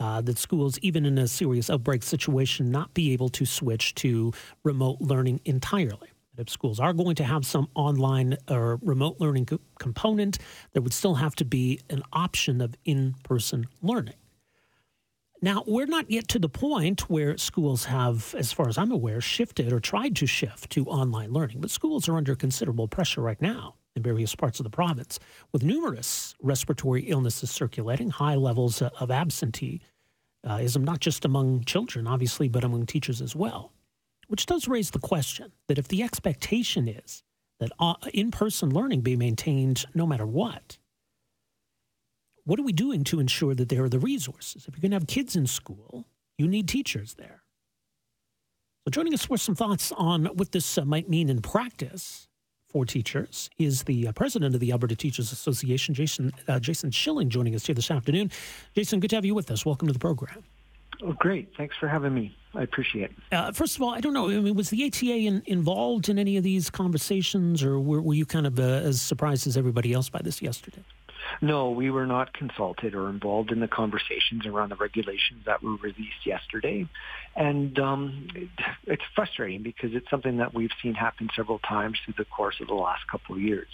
Uh, that schools, even in a serious outbreak situation, not be able to switch to remote learning entirely schools are going to have some online or remote learning co- component, there would still have to be an option of in person learning. Now, we're not yet to the point where schools have, as far as I'm aware, shifted or tried to shift to online learning, but schools are under considerable pressure right now in various parts of the province with numerous respiratory illnesses circulating, high levels of absenteeism, uh, not just among children, obviously, but among teachers as well which does raise the question that if the expectation is that uh, in person learning be maintained no matter what, what are we doing to ensure that there are the resources? If you're going to have kids in school, you need teachers there. So, joining us for some thoughts on what this uh, might mean in practice for teachers is the uh, president of the Alberta Teachers Association, Jason uh, Jason Schilling, joining us here this afternoon. Jason, good to have you with us. Welcome to the program. Oh, great. Thanks for having me. I appreciate it. Uh, first of all, I don't know. I mean, was the ATA in, involved in any of these conversations, or were, were you kind of uh, as surprised as everybody else by this yesterday? No, we were not consulted or involved in the conversations around the regulations that were released yesterday. And um, it, it's frustrating because it's something that we've seen happen several times through the course of the last couple of years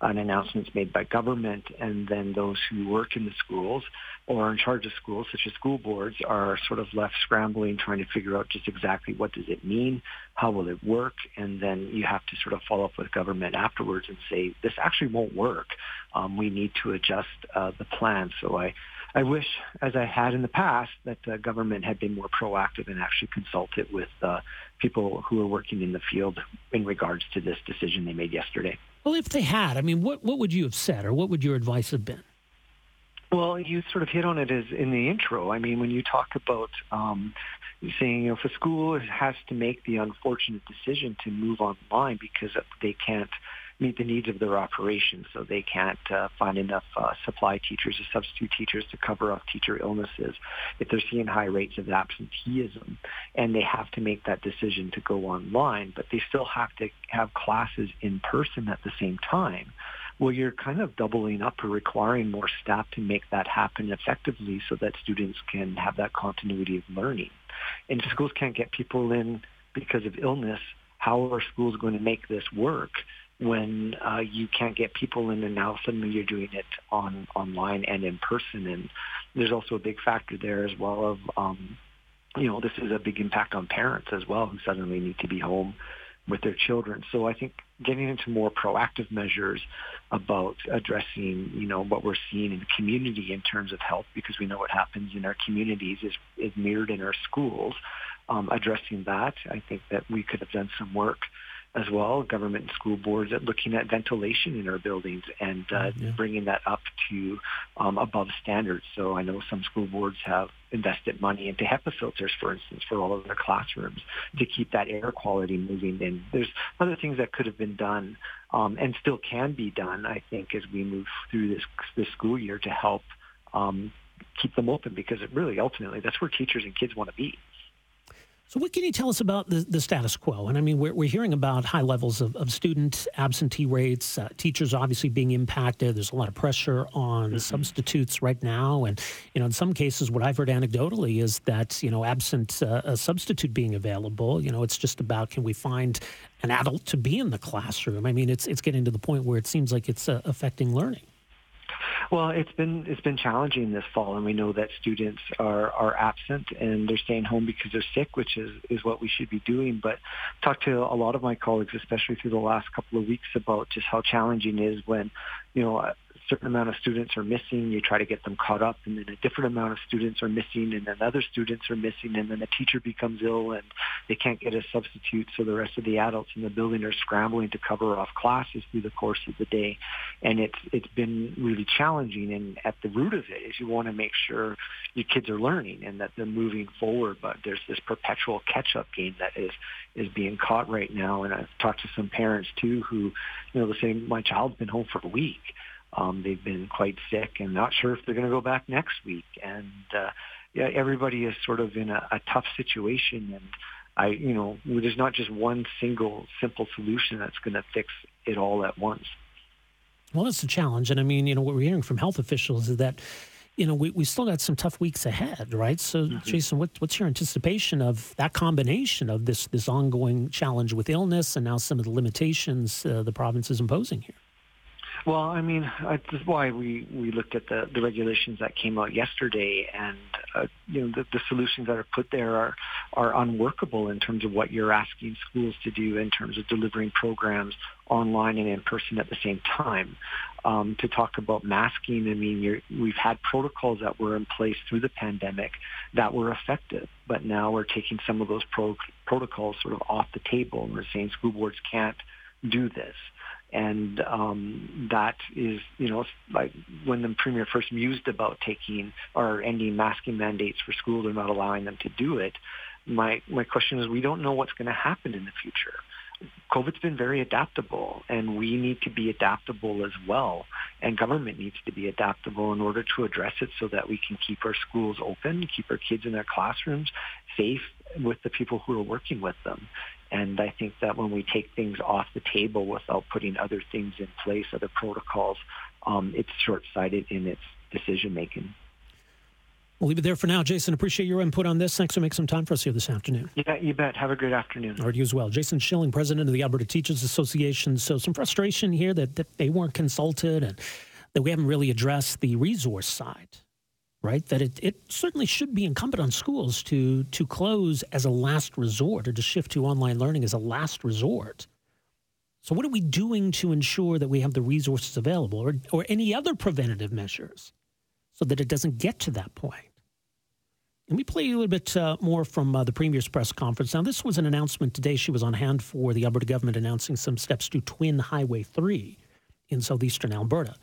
on announcements made by government and then those who work in the schools or are in charge of schools, such as school boards, are sort of left scrambling, trying to figure out just exactly what does it mean, how will it work, and then you have to sort of follow up with government afterwards and say, this actually won't work. Um, we need to adjust uh, the plan. So I, I wish, as I had in the past, that the government had been more proactive and actually consulted with uh, people who are working in the field in regards to this decision they made yesterday. Well, if they had, I mean, what, what would you have said or what would your advice have been? Well, you sort of hit on it as in the intro. I mean, when you talk about um, saying, you know, if a school has to make the unfortunate decision to move online because they can't meet the needs of their operations. So they can't uh, find enough uh, supply teachers or substitute teachers to cover up teacher illnesses. If they're seeing high rates of absenteeism and they have to make that decision to go online, but they still have to have classes in person at the same time, well, you're kind of doubling up or requiring more staff to make that happen effectively so that students can have that continuity of learning. And if schools can't get people in because of illness, how are schools going to make this work? When uh, you can't get people in and now suddenly you're doing it on online and in person. And there's also a big factor there as well of um, you know this is a big impact on parents as well who suddenly need to be home with their children. So i think getting into more proactive measures about addressing you know what we're seeing in the community in terms of health because we know what happens in our communities is, is mirrored in our schools um, addressing that i think that we could have done some work as well, government and school boards, at looking at ventilation in our buildings and uh, yeah. bringing that up to um, above standards. So I know some school boards have invested money into HEPA filters, for instance, for all of their classrooms to keep that air quality moving in. There's other things that could have been done um, and still can be done, I think, as we move through this, this school year to help um, keep them open because it really ultimately that's where teachers and kids want to be. So, what can you tell us about the, the status quo? And I mean, we're, we're hearing about high levels of, of student absentee rates, uh, teachers obviously being impacted. There's a lot of pressure on mm-hmm. substitutes right now. And, you know, in some cases, what I've heard anecdotally is that, you know, absent uh, a substitute being available, you know, it's just about can we find an adult to be in the classroom? I mean, it's, it's getting to the point where it seems like it's uh, affecting learning. Well, it's been it's been challenging this fall, and we know that students are are absent and they're staying home because they're sick, which is is what we should be doing. But talked to a lot of my colleagues, especially through the last couple of weeks, about just how challenging it is when you know certain amount of students are missing, you try to get them caught up, and then a different amount of students are missing, and then other students are missing, and then the teacher becomes ill and they can't get a substitute, so the rest of the adults in the building are scrambling to cover off classes through the course of the day, and it's it's been really challenging. And at the root of it is you want to make sure your kids are learning and that they're moving forward, but there's this perpetual catch-up game that is is being caught right now. And I've talked to some parents too who, you know, they say my child's been home for a week um, they've been quite sick and not sure if they're going to go back next week. And uh, yeah, everybody is sort of in a, a tough situation. And I, you know, there's not just one single simple solution that's going to fix it all at once. Well, that's a challenge. And I mean, you know, what we're hearing from health officials is that, you know, we, we still got some tough weeks ahead, right? So, mm-hmm. Jason, what, what's your anticipation of that combination of this, this ongoing challenge with illness and now some of the limitations uh, the province is imposing here? Well, I mean, that's why we, we looked at the, the regulations that came out yesterday, and uh, you know the, the solutions that are put there are are unworkable in terms of what you're asking schools to do in terms of delivering programs online and in person at the same time. Um, to talk about masking, I mean, we've had protocols that were in place through the pandemic that were effective, but now we're taking some of those pro- protocols sort of off the table, and we're saying school boards can't do this and um, that is, you know, like when the premier first mused about taking or ending masking mandates for schools or not allowing them to do it. My my question is, we don't know what's going to happen in the future. COVID's been very adaptable, and we need to be adaptable as well. And government needs to be adaptable in order to address it so that we can keep our schools open, keep our kids in their classrooms safe with the people who are working with them. And I think that when we take things off the table without putting other things in place, other protocols, um, it's short-sighted in its decision making. We'll leave it there for now. Jason, appreciate your input on this. Thanks for making some time for us here this afternoon. Yeah, you bet. Have a great afternoon. All right, you as well. Jason Schilling, president of the Alberta Teachers Association. So some frustration here that, that they weren't consulted and that we haven't really addressed the resource side right? That it, it certainly should be incumbent on schools to to close as a last resort or to shift to online learning as a last resort. So what are we doing to ensure that we have the resources available or, or any other preventative measures so that it doesn't get to that point. Let me play a little bit uh, more from uh, the Premier's press conference. Now, this was an announcement today. She was on hand for the Alberta government announcing some steps to twin Highway 3 in southeastern Alberta.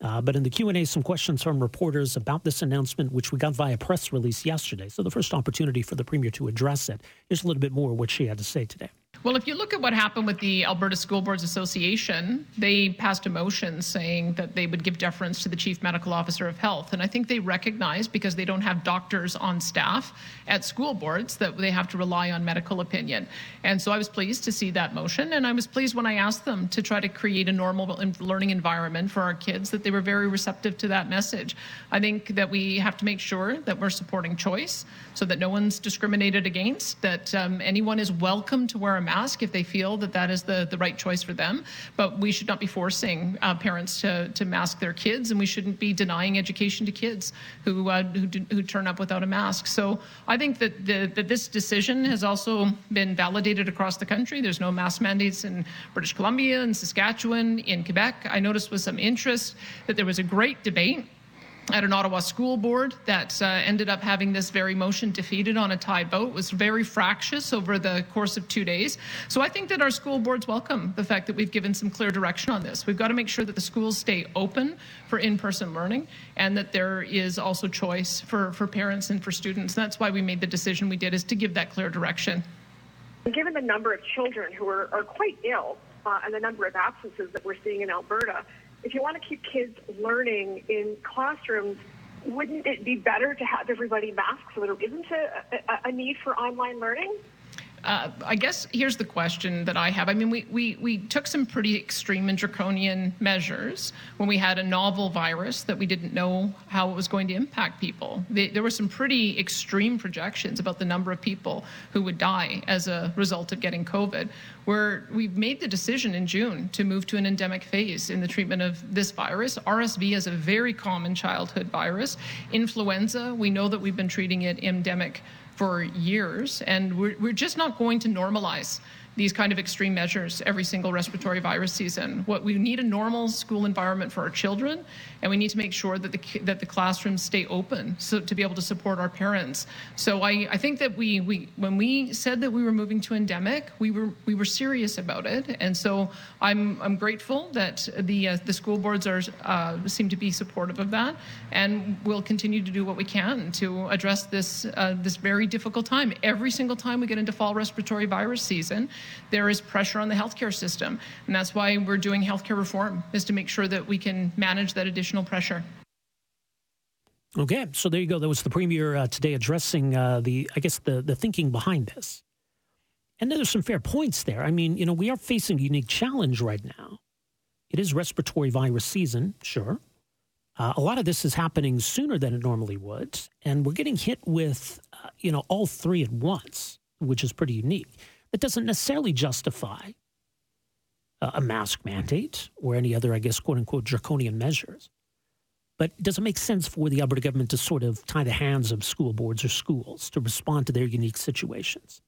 Uh, but in the Q&A, some questions from reporters about this announcement, which we got via press release yesterday. So the first opportunity for the Premier to address it. Here's a little bit more what she had to say today. Well, if you look at what happened with the Alberta School Boards Association, they passed a motion saying that they would give deference to the Chief Medical Officer of Health. And I think they recognize, because they don't have doctors on staff at school boards, that they have to rely on medical opinion. And so I was pleased to see that motion. And I was pleased when I asked them to try to create a normal learning environment for our kids, that they were very receptive to that message. I think that we have to make sure that we're supporting choice so that no one's discriminated against, that um, anyone is welcome to wear a mask if they feel that that is the, the right choice for them. But we should not be forcing uh, parents to, to mask their kids, and we shouldn't be denying education to kids who, uh, who, do, who, turn up without a mask. So I think that, the, that this decision has also been validated across the country. There's no mask mandates in British Columbia, in Saskatchewan, in Quebec. I noticed with some interest that there was a great debate at an Ottawa school board that uh, ended up having this very motion defeated on a tied vote. It was very fractious over the course of two days. So I think that our school boards welcome the fact that we've given some clear direction on this. We've got to make sure that the schools stay open for in-person learning and that there is also choice for, for parents and for students. And that's why we made the decision we did is to give that clear direction. Given the number of children who are, are quite ill uh, and the number of absences that we're seeing in Alberta, if you want to keep kids learning in classrooms, wouldn't it be better to have everybody masked so there isn't a, a, a need for online learning? Uh, I guess here's the question that I have. I mean, we, we, we took some pretty extreme and draconian measures when we had a novel virus that we didn't know how it was going to impact people. They, there were some pretty extreme projections about the number of people who would die as a result of getting COVID. Where we've made the decision in June to move to an endemic phase in the treatment of this virus. RSV is a very common childhood virus. Influenza, we know that we've been treating it endemic for years, and we're, we're just not going to normalize these kind of extreme measures every single respiratory virus season. What we need a normal school environment for our children, and we need to make sure that the that the classrooms stay open so to be able to support our parents. So I, I think that we we when we said that we were moving to endemic, we were we were serious about it, and so I'm I'm grateful that the uh, the school boards are uh, seem to be supportive of that, and we'll continue to do what we can to address this uh, this very difficult time. Every single time we get into fall respiratory virus season there is pressure on the healthcare system. And that's why we're doing healthcare reform, is to make sure that we can manage that additional pressure. Okay, so there you go. That was the premier uh, today addressing uh, the, I guess, the the thinking behind this. And there's some fair points there. I mean, you know, we are facing a unique challenge right now. It is respiratory virus season, sure. Uh, a lot of this is happening sooner than it normally would, and we're getting hit with, uh, you know, all three at once, which is pretty unique that doesn't necessarily justify a mask mandate or any other, I guess, quote unquote, draconian measures. But does it make sense for the Alberta government to sort of tie the hands of school boards or schools to respond to their unique situations?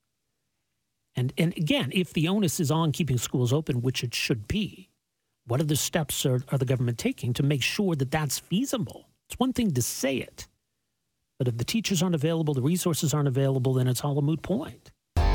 And, and again, if the onus is on keeping schools open, which it should be, what other steps are, are the government taking to make sure that that's feasible? It's one thing to say it, but if the teachers aren't available, the resources aren't available, then it's all a moot point.